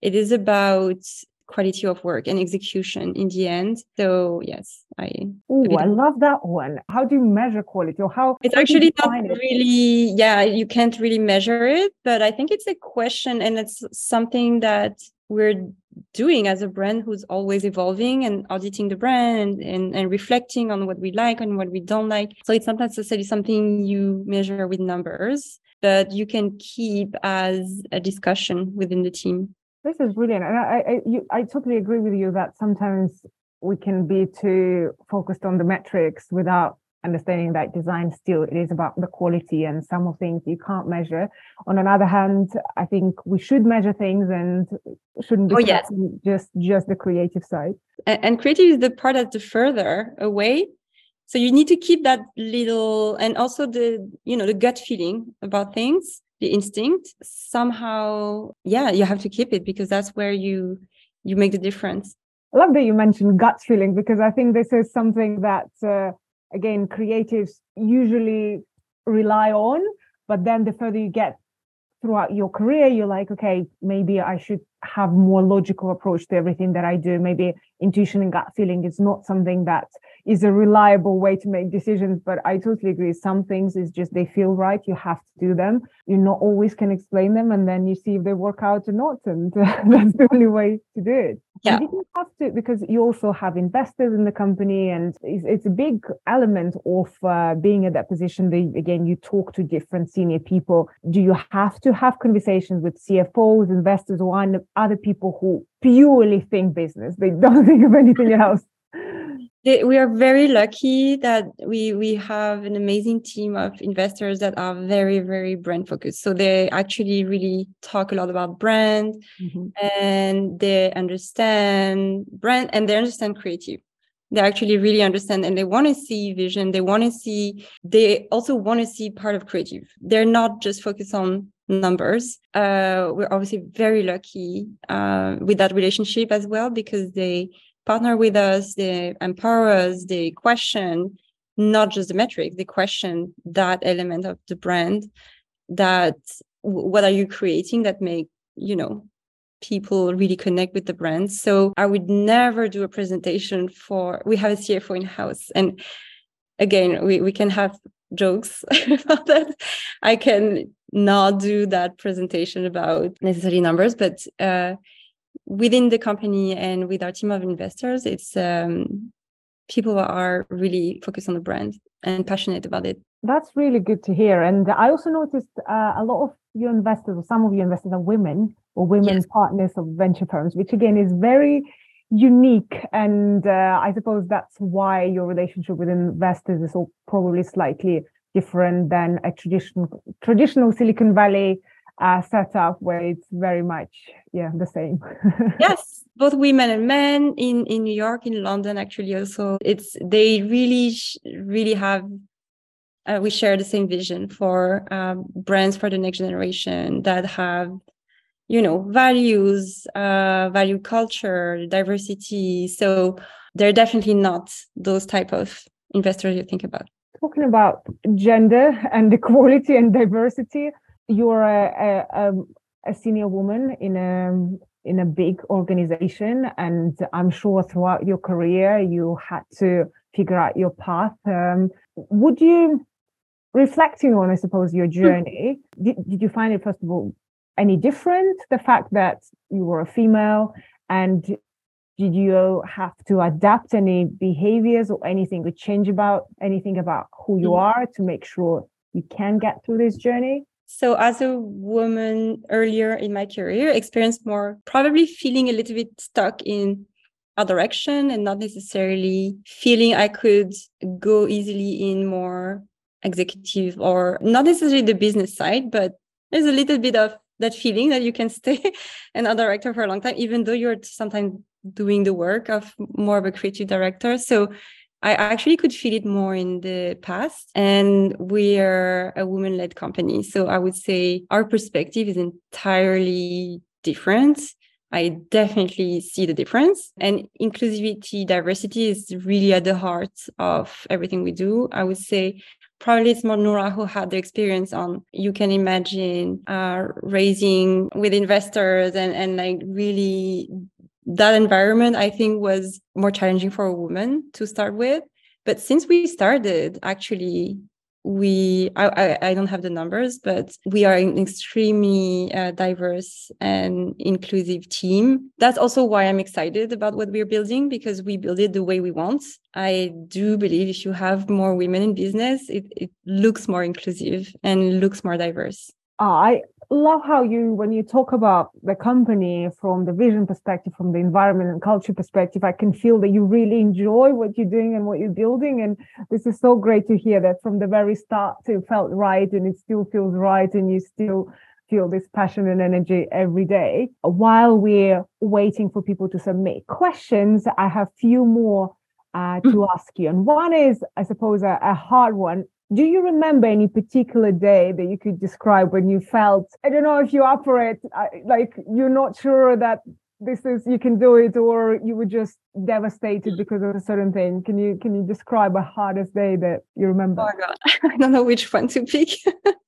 it is about quality of work and execution in the end so yes I Oh, I love that one. How do you measure quality or how it's actually not it? really yeah, you can't really measure it, but I think it's a question and it's something that we're doing as a brand who's always evolving and auditing the brand and, and, and reflecting on what we like and what we don't like. So it's not necessarily something you measure with numbers, but you can keep as a discussion within the team. This is brilliant. And I, I, you, I totally agree with you that sometimes we can be too focused on the metrics without understanding that design still it is about the quality and some of things you can't measure. On another hand i think we should measure things and shouldn't be oh, yes. just just the creative side. And, and creative is the part that's the further away. So you need to keep that little and also the you know the gut feeling about things the instinct. Somehow yeah you have to keep it because that's where you you make the difference. I love that you mentioned gut feeling because I think this is something that uh, again creatives usually rely on but then the further you get throughout your career you're like okay maybe i should have more logical approach to everything that i do. Maybe intuition and gut feeling is not something that is a reliable way to make decisions but i totally agree. Some things is just they feel right you have to do them. You not always can explain them and then you see if they work out or not and that's the only way to do it. Yeah. you have to because you also have investors in the company and it's, it's a big element of uh, being at that position that again you talk to different senior people. Do you have to have conversations with cfos investors or other people who purely think business? They don't think of anything else we are very lucky that we we have an amazing team of investors that are very very brand focused. So they actually really talk a lot about brand mm-hmm. and they understand brand and they understand creative. They actually really understand and they want to see vision. They want to see they also want to see part of creative. They're not just focused on numbers. Uh, we're obviously very lucky uh, with that relationship as well because they partner with us, they empower us, they question not just the metric, they question that element of the brand that what are you creating that make, you know, people really connect with the brand. So I would never do a presentation for we have a CFO in house. And again, we, we can have jokes about that. I can not do that presentation about necessarily numbers, but uh, within the company and with our team of investors, it's um, people are really focused on the brand and passionate about it. That's really good to hear. And I also noticed uh, a lot of your investors, or some of your investors, are women or women yes. partners of venture firms, which again is very unique. And uh, I suppose that's why your relationship with investors is probably slightly different than a traditional traditional Silicon Valley uh, setup where it's very much yeah the same. Yes both women and men in in new york in london actually also. It's they really really have uh, we share the same vision for um, brands for the next generation that have you know values uh, value culture diversity. So they're definitely not those type of investors you think about. Talking about gender and equality and diversity you're a, a, a senior woman in a in a big organization and i'm sure throughout your career you had to figure out your path um, would you reflecting on i suppose your hmm. journey did, did you find it first of all any different the fact that you were a female and did you have to adapt any behaviors or anything to change about anything about who you hmm. are to make sure you can get through this journey so as a woman earlier in my career, experienced more probably feeling a little bit stuck in a direction and not necessarily feeling I could go easily in more executive or not necessarily the business side, but there's a little bit of that feeling that you can stay an director for a long time, even though you're sometimes doing the work of more of a creative director. So I actually could feel it more in the past. And we're a woman led company. So I would say our perspective is entirely different. I definitely see the difference. And inclusivity, diversity is really at the heart of everything we do. I would say probably it's more Noura who had the experience on you can imagine uh, raising with investors and, and like really that environment I think was more challenging for a woman to start with. But since we started, actually, we I, I don't have the numbers but we are an extremely uh, diverse and inclusive team. That's also why i'm excited about what we're building because we build it the way we want. I do believe if you have more women in business it, it looks more inclusive and looks more diverse. I love how you when you talk about the company from the vision perspective from the environment and culture perspective i can feel that you really enjoy what you're doing and what you're building. And this is so great to hear that from the very start it felt right and it still feels right and you still feel this passion and energy every day while we're waiting for people to submit questions. I have few more uh, to mm. ask you. And one is i suppose a, a hard one do you remember any particular day that you could describe when you felt i don't know if you operate like you're not sure that this is you can do it or you were just devastated because of a certain thing? Can you can you describe a hardest day that you remember? Oh my god. I don't know which one to pick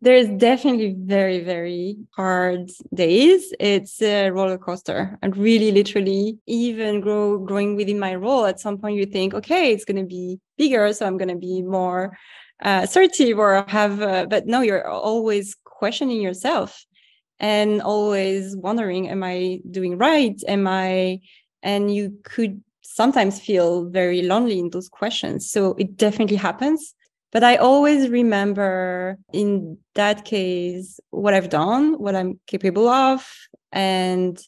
there's definitely very very hard days. It's a roller coaster. And really literally even grow growing within my role at some point you think okay it's going to be bigger so i'm going to be more uh, assertive or have uh, but no you're always questioning yourself and always wondering am i doing right? Am i and you could sometimes feel very lonely in those questions. So it definitely happens but I always remember in that case what I've done, what I'm capable of. And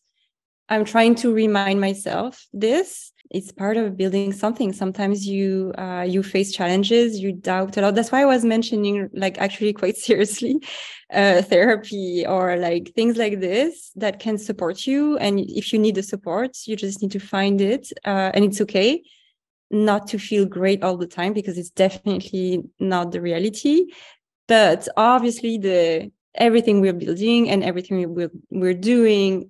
I'm trying to remind myself this. It's part of building something. Sometimes you uh, you face challenges, you doubt a lot. That's why I was mentioning, like, actually quite seriously, uh, therapy or like things like this that can support you. And if you need the support, you just need to find it, uh, and it's okay not to feel great all the time because it's definitely not the reality. But obviously the everything we're building and everything we're, we're doing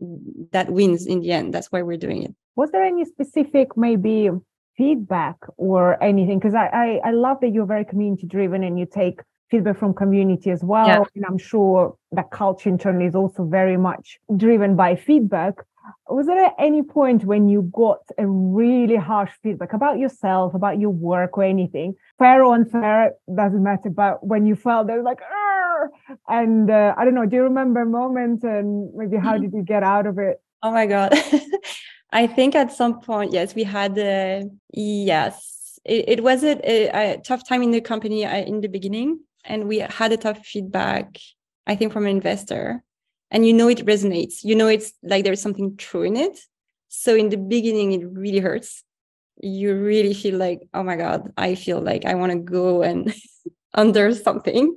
that wins in the end. That's why we're doing it. Was there any specific maybe feedback or anything? Because I, I, I love that you're very community driven and you take feedback from community as well. Yeah. and i'm sure that culture internally is also very much driven by feedback was there at any point when you got a really harsh feedback about yourself, about your work or anything? Fair or unfair, doesn't matter. But when you felt there, like, and uh, I don't know, do you remember a moment and maybe how did you get out of it? Oh my God. I think at some point, yes, we had, uh, yes, it, it was a, a, tough time in the company uh, in the beginning. And we had a tough feedback, I think, from an investor and you know it resonates. You know it's like there's something true in it. So in the beginning it really hurts. You really feel like oh my god i feel like i want to go and under something.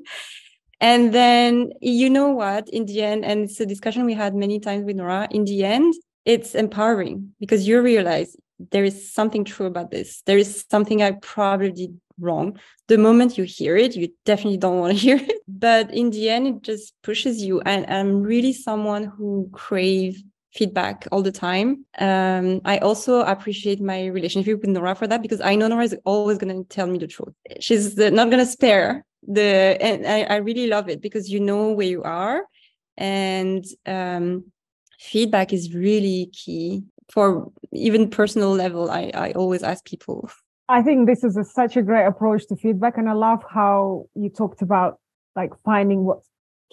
And then you know what? In the end and it's a discussion we had many times with Noura in the end it's empowering because you realize there is something true about this. There is something i probably did wrong. The moment you hear it, you definitely don't want to hear it. But in the end, it just pushes you. And I'm really someone who crave feedback all the time. Um, I also appreciate my relationship with Noura for that because I know Noura is always going to tell me the truth. She's not going to spare the, and I, I, really love it because you know where you are. And um, feedback is really key for even personal level. I, I always ask people I think this is a, such a great approach to feedback, and I love how you talked about like finding what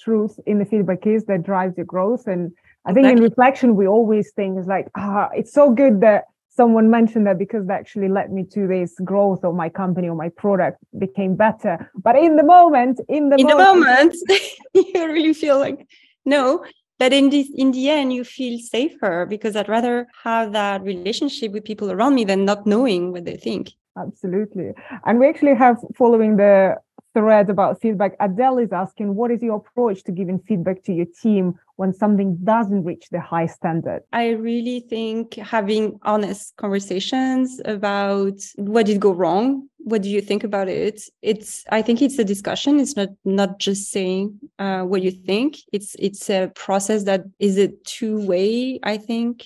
truth in the feedback is that drives your growth. And I think exactly. in reflection, we always think is like, ah, it's so good that someone mentioned that because that actually led me to this growth of my company or my product became better. But in the moment, in the in moment, the moment, you really feel like no, but in this in the end you feel safer because i'd rather have that relationship with people around me than not knowing what they think Absolutely. And we actually have following the thread about feedback, Adele is asking, what is your approach to giving feedback to your team when something doesn't reach the high standard? I really think having honest conversations about what did go wrong. What do you think about it? It's I think it's a discussion. It's not not just saying uh, what you think. It's it's a process that is a two way. I think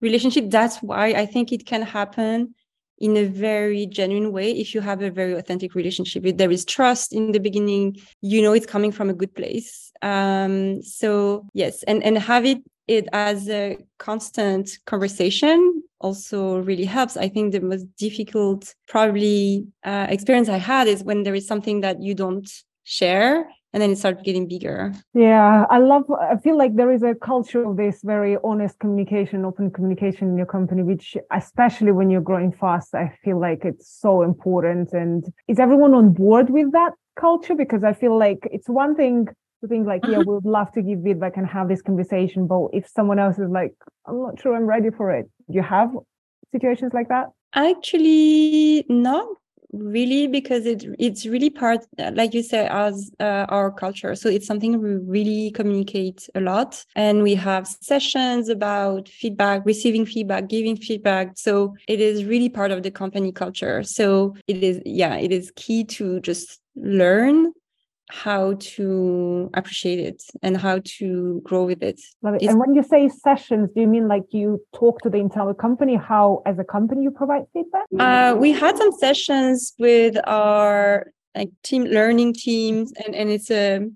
relationship. That's why I think it can happen in a very genuine way if you have a very authentic relationship if there is trust in the beginning you know it's coming from a good place um so yes and and have it it as a constant conversation also really helps. I think the most difficult, probably, uh, experience I had is when there is something that you don't share and then it starts getting bigger. Yeah, I love, I feel like there is a culture of this very honest communication, open communication in your company, which, especially when you're growing fast, I feel like it's so important. And is everyone on board with that culture? Because I feel like it's one thing to think like, yeah, mm-hmm. we'd love to give feedback and have this conversation. But if someone else is like, I'm not sure I'm ready for it, you have situations like that? Actually, not really because it it's really part like you said as uh, our culture. So it's something we really communicate a lot. And we have sessions about feedback receiving feedback giving feedback. So it is really part of the company culture. So it is yeah it is key to just learn how to appreciate it and how to grow with it. It. and when you say sessions, do you mean like you talk to the entire company? How, as a company, you provide feedback? Uh, we had some sessions with our like team learning teams, and and it's a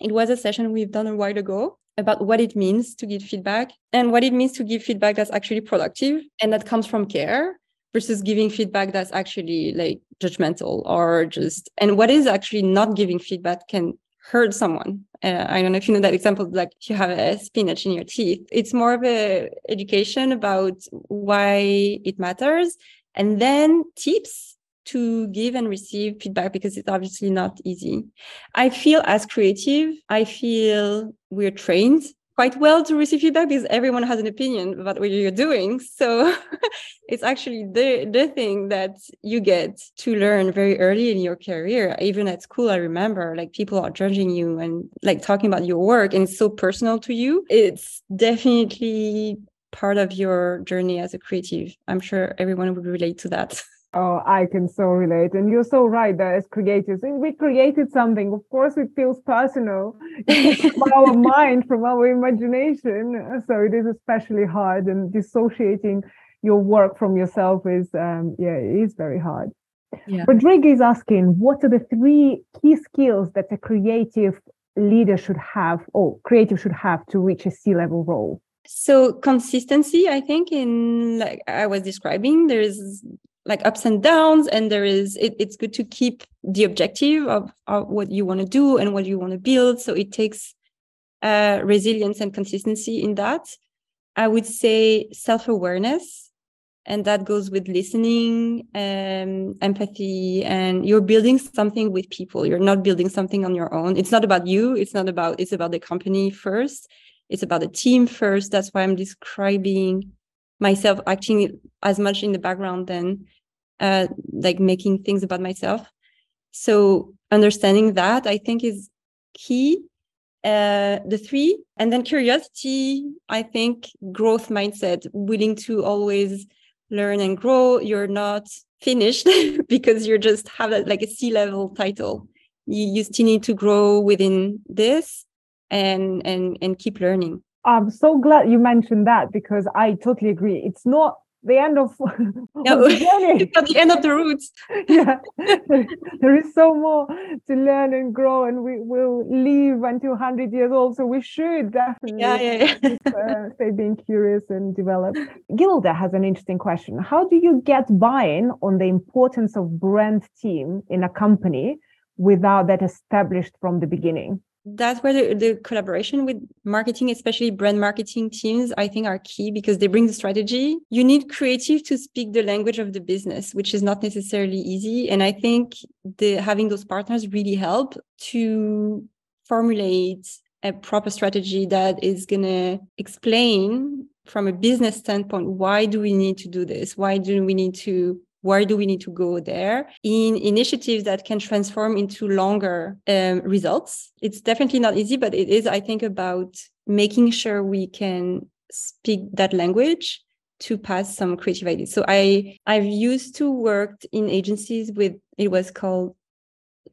it was a session we've done a while ago about what it means to give feedback and what it means to give feedback that's actually productive and that comes from care versus giving feedback that's actually like judgmental or just and what is actually not giving feedback can hurt someone. Uh, i don't know if you know that example like if you have a spinach in your teeth. It's more of a education about why it matters and then tips to give and receive feedback because it's obviously not easy. I feel as creative. I feel we're trained quite well to receive feedback because everyone has an opinion about what you're doing. So it's actually the the thing that you get to learn very early in your career. Even at school, I remember like people are judging you and like talking about your work, and it's so personal to you. It's definitely part of your journey as a creative. I'm sure everyone would relate to that. Oh, I can so relate. And you're so right that as creators, we created something. Of course, it feels personal from our mind, from our imagination. So it is especially hard. And dissociating your work from yourself is, um, yeah, it is very hard. Yeah. Rodrigo is asking, what are the three key skills that a creative leader should have or creative should have to reach a C-level role? So consistency, I think, in like I was describing, there's like ups and downs and there is it, it's good to keep the objective of, of what you want to do and what you want to build. So it takes uh, resilience and consistency in that. I would say self-awareness and that goes with listening um, empathy and you're building something with people. You're not building something on your own. It's not about you. It's not about it's about the company first. It's about the team first. That's why i'm describing myself acting as much in the background than uh, like making things about myself. So understanding that I think is key. Uh, the three, and then curiosity. I think growth mindset, willing to always learn and grow. You're not finished because you're just have a, like a C-level title. You, you still need to grow within this and and and keep learning. I'm so glad you mentioned that because I totally agree. It's not the end of, no, the journey. at the end of the roots. yeah, there is so more to learn and grow, and we will live until 100 years old. So we should definitely yeah, yeah, yeah. uh, stay being curious and develop. Gilda has an interesting question. How do you get buy-in on the importance of brand team in a company without that established from the beginning? That's where the, the, collaboration with marketing especially brand marketing teams i think are key because they bring the strategy. You need creative to speak the language of the business which is not necessarily easy. And i think the having those partners really help to formulate a proper strategy that is going to explain from a business standpoint why do we need to do this? Why do we need to where do we need to go there? In initiatives that can transform into longer um, results. It's definitely not easy but it is i think about making sure we can speak that language to pass some creative ideas. So i i've used to worked in agencies with it was called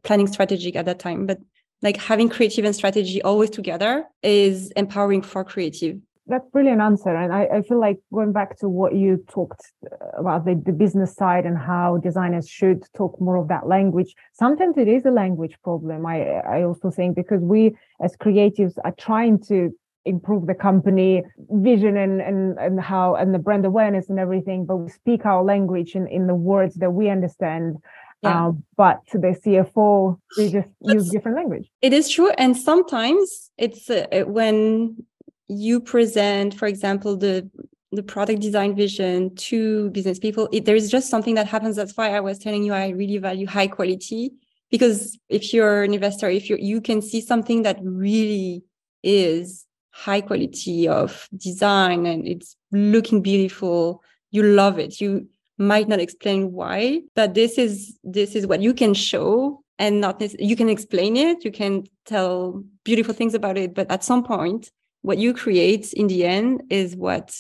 planning strategic at that time but like having creative and strategy always together is empowering for creative that's brilliant answer and I, I, feel like going back to what you talked uh, about the, the business side and how designers should talk more of that language sometimes it is a language problem i i also think because we as creatives are trying to improve the company vision and, and, and how and the brand awareness and everything, but we speak our language in, in the words that we understand. Yeah. Um, but the CFO, they just use different language. It is true. And sometimes it's uh, when you present, for example, the the product design vision to business people, it, there is just something that happens. That's why I was telling you I really value high quality because if you're an investor, if you you can see something that really is high quality of design and it's looking beautiful, you love it. You might not explain why, but this is this is what you can show and not this you can explain it, you can tell beautiful things about it, but at some point what you create in the end is what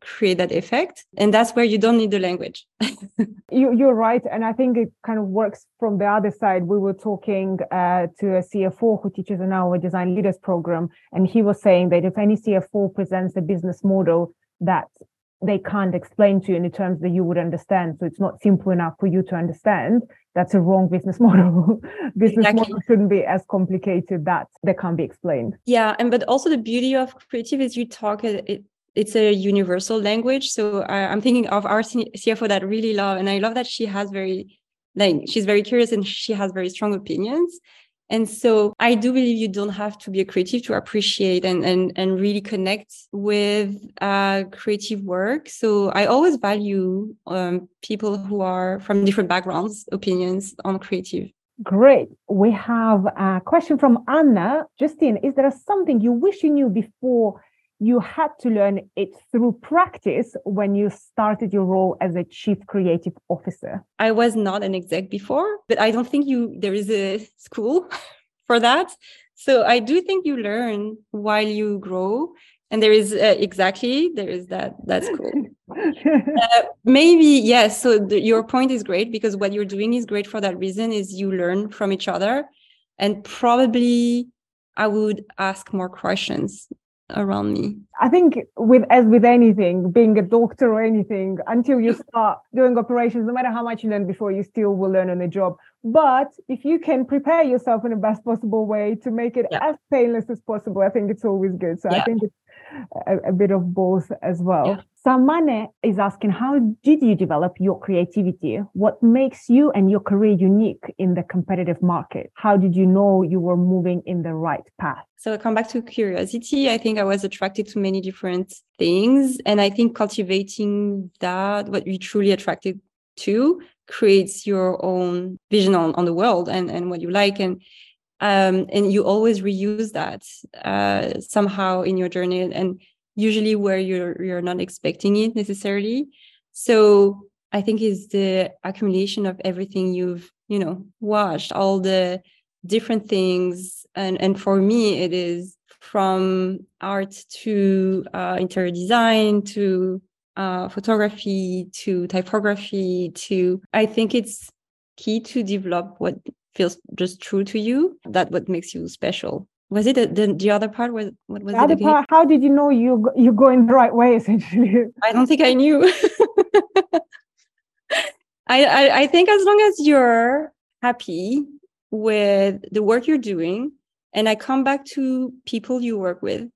create that effect and that's where you don't need the language. You, you're right and i think it kind of works from the other side. We were talking uh, to a cfo who teaches in our design leaders program and he was saying that if any cfo presents a business model that they can't explain to you in the terms that you would understand so it's not simple enough for you to understand that's a wrong business model business exactly. model shouldn't be as complicated that they can't be explained yeah and but also the beauty of creative is you talk it, it's a universal language. So I, am thinking of our CFO that I really love, and I love that she has very, like, she's very curious and she has very strong opinions. And so I do believe you don't have to be a creative to appreciate and and and really connect with uh, creative work. So I always value um, people who are from different backgrounds, opinions on creative. Great. We have a question from Anna. Justine, is there something you wish you knew before you had to learn it through practice when you started your role as a chief creative officer. I was not an exec before but i don't think you there is a school for that. So i do think you learn while you grow and there is uh, exactly there is that that's cool uh, maybe yes so the, your point is great because what you're doing is great for that reason is you learn from each other and probably i would ask more questions around me i think with as with anything being a doctor or anything until you start doing operations no matter how much you learn before you still will learn on the job but if you can prepare yourself in the best possible way to make it yeah. as painless as possible i think it's always good so yeah. i think it's a, a, bit of both as well yeah. Samane is asking, how did you develop your creativity? What makes you and your career unique in the competitive market? How did you know you were moving in the right path? So I come back to curiosity. I think I was attracted to many different things. And I think cultivating that, what you truly attracted to, creates your own vision on, on the world and, and what you like. And um, and you always reuse that uh, somehow in your journey. And usually where you're you're not expecting it necessarily. So i think is the accumulation of everything you've you know watched all the different things. And and for me it is from art to uh, interior design to uh, photography to typography to i think it's key to develop what feels just true to you that what makes you special was it the, the, the other part was what was the other part how did you know you you going the right way essentially? I don't think i knew. I, I i think as long as you're happy with the work you're doing and i come back to people you work with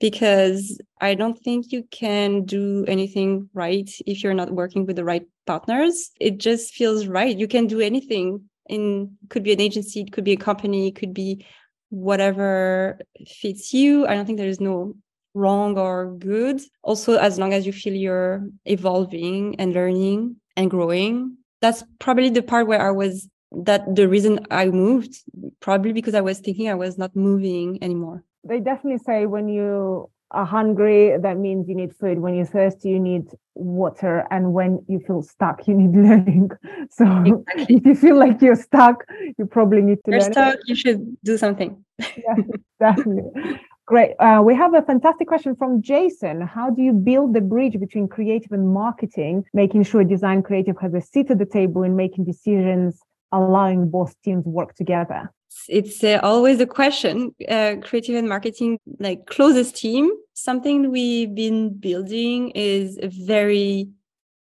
because i don't think you can do anything right if you're not working with the right partners. It just feels right. You can do anything in could be an agency it could be a company it could be whatever fits you. I don't think there is no wrong or good. Also, as long as you feel you're evolving and learning and growing. That's probably the part where I was that the reason I moved, probably because I was thinking I was not moving anymore. They definitely say when you are hungry, that means you need food. When you're thirsty, you need water. And when you feel stuck, you need learning. So exactly. if you feel like you're stuck, you probably need to you're learn. stuck, you should do something. yeah, definitely. Great. Uh, we have a fantastic question from Jason. How do you build the bridge between creative and marketing, making sure design creative has a seat at the table in making decisions, allowing both teams work together? it's uh, always a question. Uh, creative and marketing like closest team. Something we've been building is a very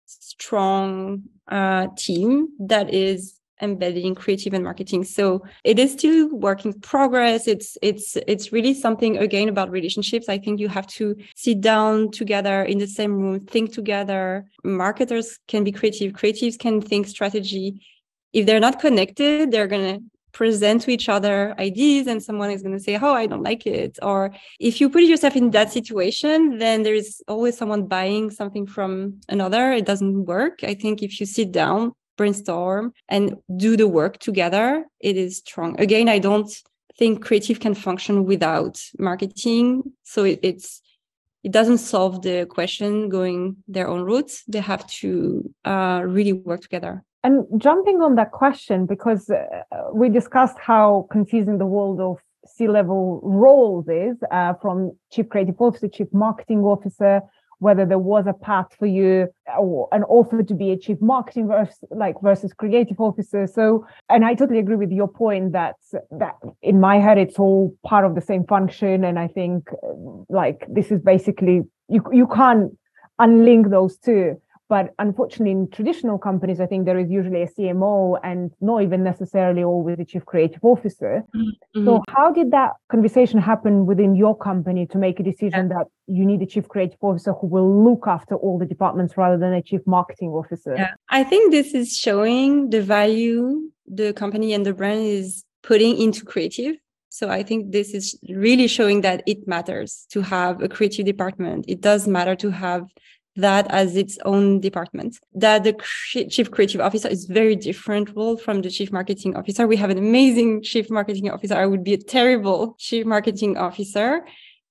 strong uh, team that is embedding creative and marketing. So it is still work in progress. It's it's it's really something again about relationships. I think you have to sit down together in the same room think together. Marketers can be creative. Creatives can think strategy if they're not connected they're going to present to each other ideas and someone is going to say oh i don't like it. Or if you put yourself in that situation then there's always someone buying something from another. It doesn't work. I think if you sit down brainstorm and do the work together it is strong. Again i don't think creative can function without marketing. So it, it's it doesn't solve the question going their own routes they have to uh, really work together and jumping on that question because uh, we discussed how confusing the world of C level roles is uh, from chief creative officer chief marketing officer whether there was a path for you or an offer to be a chief marketing versus like versus creative officer. So and i totally agree with your point that that in my head it's all part of the same function. And i think like this is basically you you can't unlink those two but unfortunately, in traditional companies, I think there is usually a CMO and not even necessarily always a chief creative officer. Mm-hmm. So, how did that conversation happen within your company to make a decision yeah. that you need a chief creative officer who will look after all the departments rather than a chief marketing officer? Yeah, I think this is showing the value the company and the brand is putting into creative. So I think this is really showing that it matters to have a creative department. It does matter to have that as its own department. That the chief creative officer is very different role from the chief marketing officer. We have an amazing chief marketing officer. I would be a terrible chief marketing officer.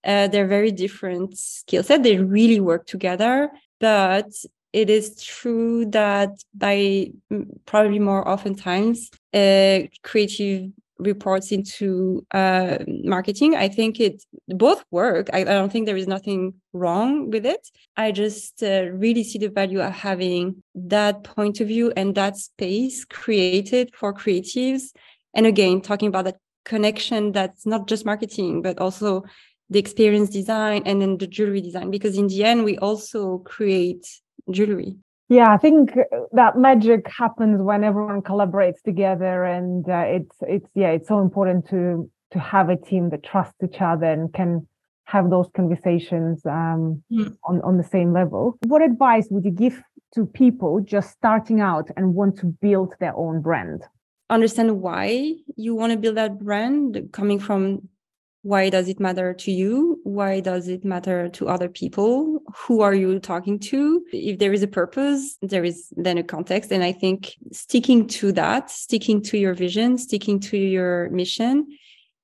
Uh, they're very different skill set. They really work together, but it is true that by probably more oftentimes, uh, creative reports into uh, marketing. I think it both work. I, I, don't think there is nothing wrong with it. I just uh, really see the value of having that point of view and that space created for creatives. And again, talking about that connection that's not just marketing, but also the experience design and then the jewelry design, because in the end, we also create jewelry yeah i think that magic happens when everyone collaborates together and uh, it's it's yeah it's so important to to have a team that trusts each other and can have those conversations um, mm. on on the same level what advice would you give to people just starting out and want to build their own brand understand why you want to build that brand coming from why does it matter to you? Why does it matter to other people? Who are you talking to? If there is a purpose there is then a context. And i think sticking to that sticking to your vision sticking to your mission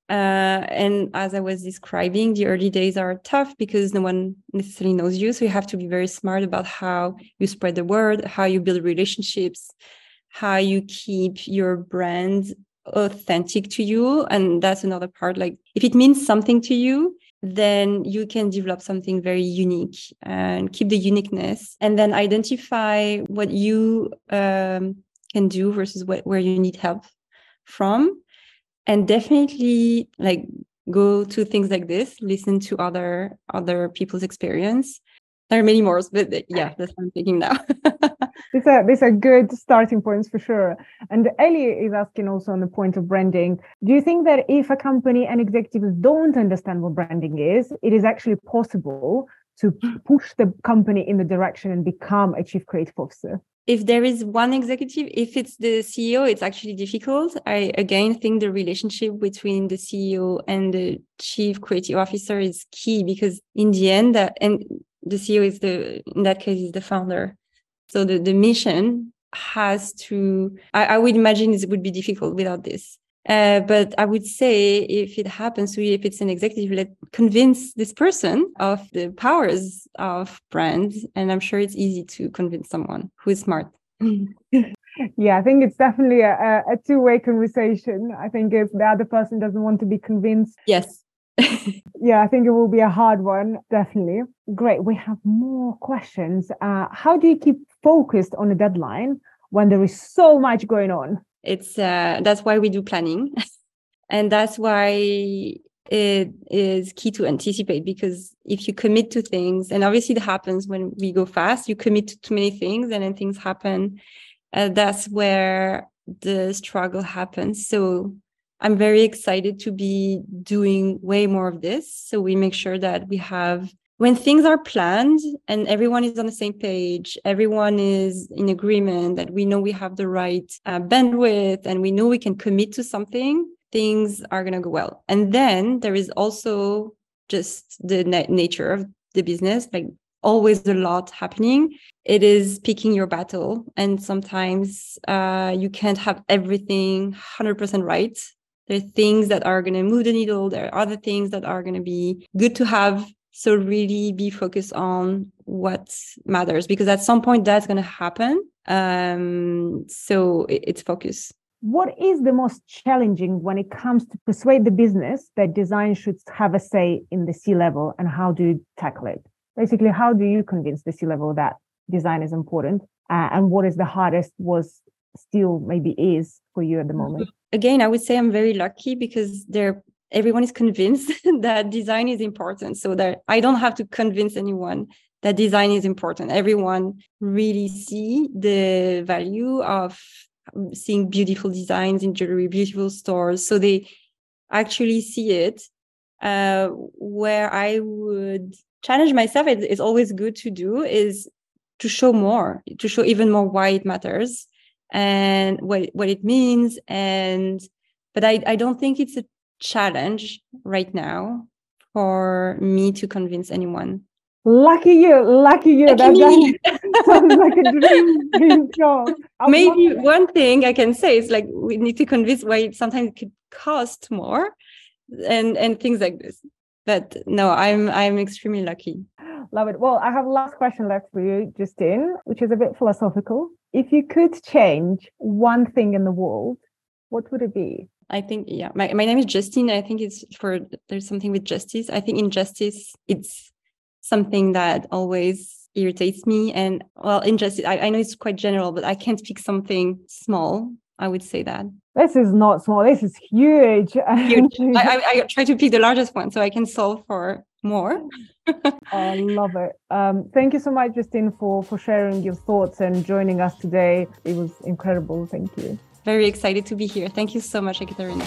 uh, and as i was describing the early days are tough because no one necessarily knows you. So you have to be very smart about how you spread the word how you build relationships how you keep your brand authentic to you and that's another part like if it means something to you then you can develop something very unique and keep the uniqueness and then identify what you um, can do versus what, where you need help from. And definitely like go to things like this listen to other other people's experience there are many more but yeah that's what i'm thinking now these are these are good starting points for sure. And Ellie is asking also on the point of branding. Do you think that if a company and executives don't understand what branding is, it is actually possible to push the company in the direction and become a chief creative officer? If there is one executive if it's the ceo it's actually difficult i again think the relationship between the ceo and the chief creative officer is key because in the end and the ceo is the in that case is the founder so the, the mission has to, I, I would imagine it would be difficult without this. Uh, but I would say if it happens to you, if it's an executive, let convince this person of the powers of brands. And I'm sure it's easy to convince someone who is smart. yeah, I think it's definitely a, a two way conversation. I think if the other person doesn't want to be convinced, yes, yeah, I think it will be a hard one, definitely. Great. We have more questions. Uh, how do you keep focused on a deadline when there is so much going on? It's uh, that's why we do planning, and that's why it is key to anticipate because if you commit to things, and obviously it happens when we go fast, you commit to too many things, and then things happen. Uh, that's where the struggle happens. So I'm very excited to be doing way more of this. So we make sure that we have when things are planned and everyone is on the same page, everyone is in agreement that we know we have the right uh, bandwidth and we know we can commit to something, things are going to go well. And then there is also just the na- nature of the business, like always a lot happening. It is picking your battle. And sometimes uh, you can't have everything 100% right. There are things that are going to move the needle. There are other things that are going to be good to have so really be focused on what matters because at some point that's going to happen. Um, so it, it's focus. What is the most challenging when it comes to persuade the business that design should have a say in the C level and how do you tackle it? Basically, how do you convince the C level that design is important? Uh, and what is the hardest was still maybe is for you at the moment? Again, I would say I'm very lucky because there everyone is convinced that design is important. So that i don't have to convince anyone that design is important. Everyone really see the value of seeing beautiful designs in jewelry beautiful stores. So they actually see it. Uh, where i would challenge myself it, it's always good to do is to show more to show even more why it matters and what, what it means. And but I, I don't think it's a challenge right now for me to convince anyone. Lucky you, lucky you. Lucky that, that sounds like a dream, dream job. Maybe one thing I can say is like we need to convince why sometimes it could cost more and and things like this. But no, I'm I'm extremely lucky. Love it. Well, I have last question left for you, Justine, which is a bit philosophical. If you could change one thing in the world, what would it be? I think yeah, my, my name is Justine. I think it's for there's something with justice. I think injustice it's something that always irritates me. And well, injustice I, I know it's quite general, but I can't pick something small. I would say that. This is not small. This is huge. huge. I, I, I try to pick the largest one so I can solve for more. I love it. Um, thank you so much, Justine, for for sharing your thoughts and joining us today. It was incredible. Thank you very excited to be here. Thank you so much, Ekaterina.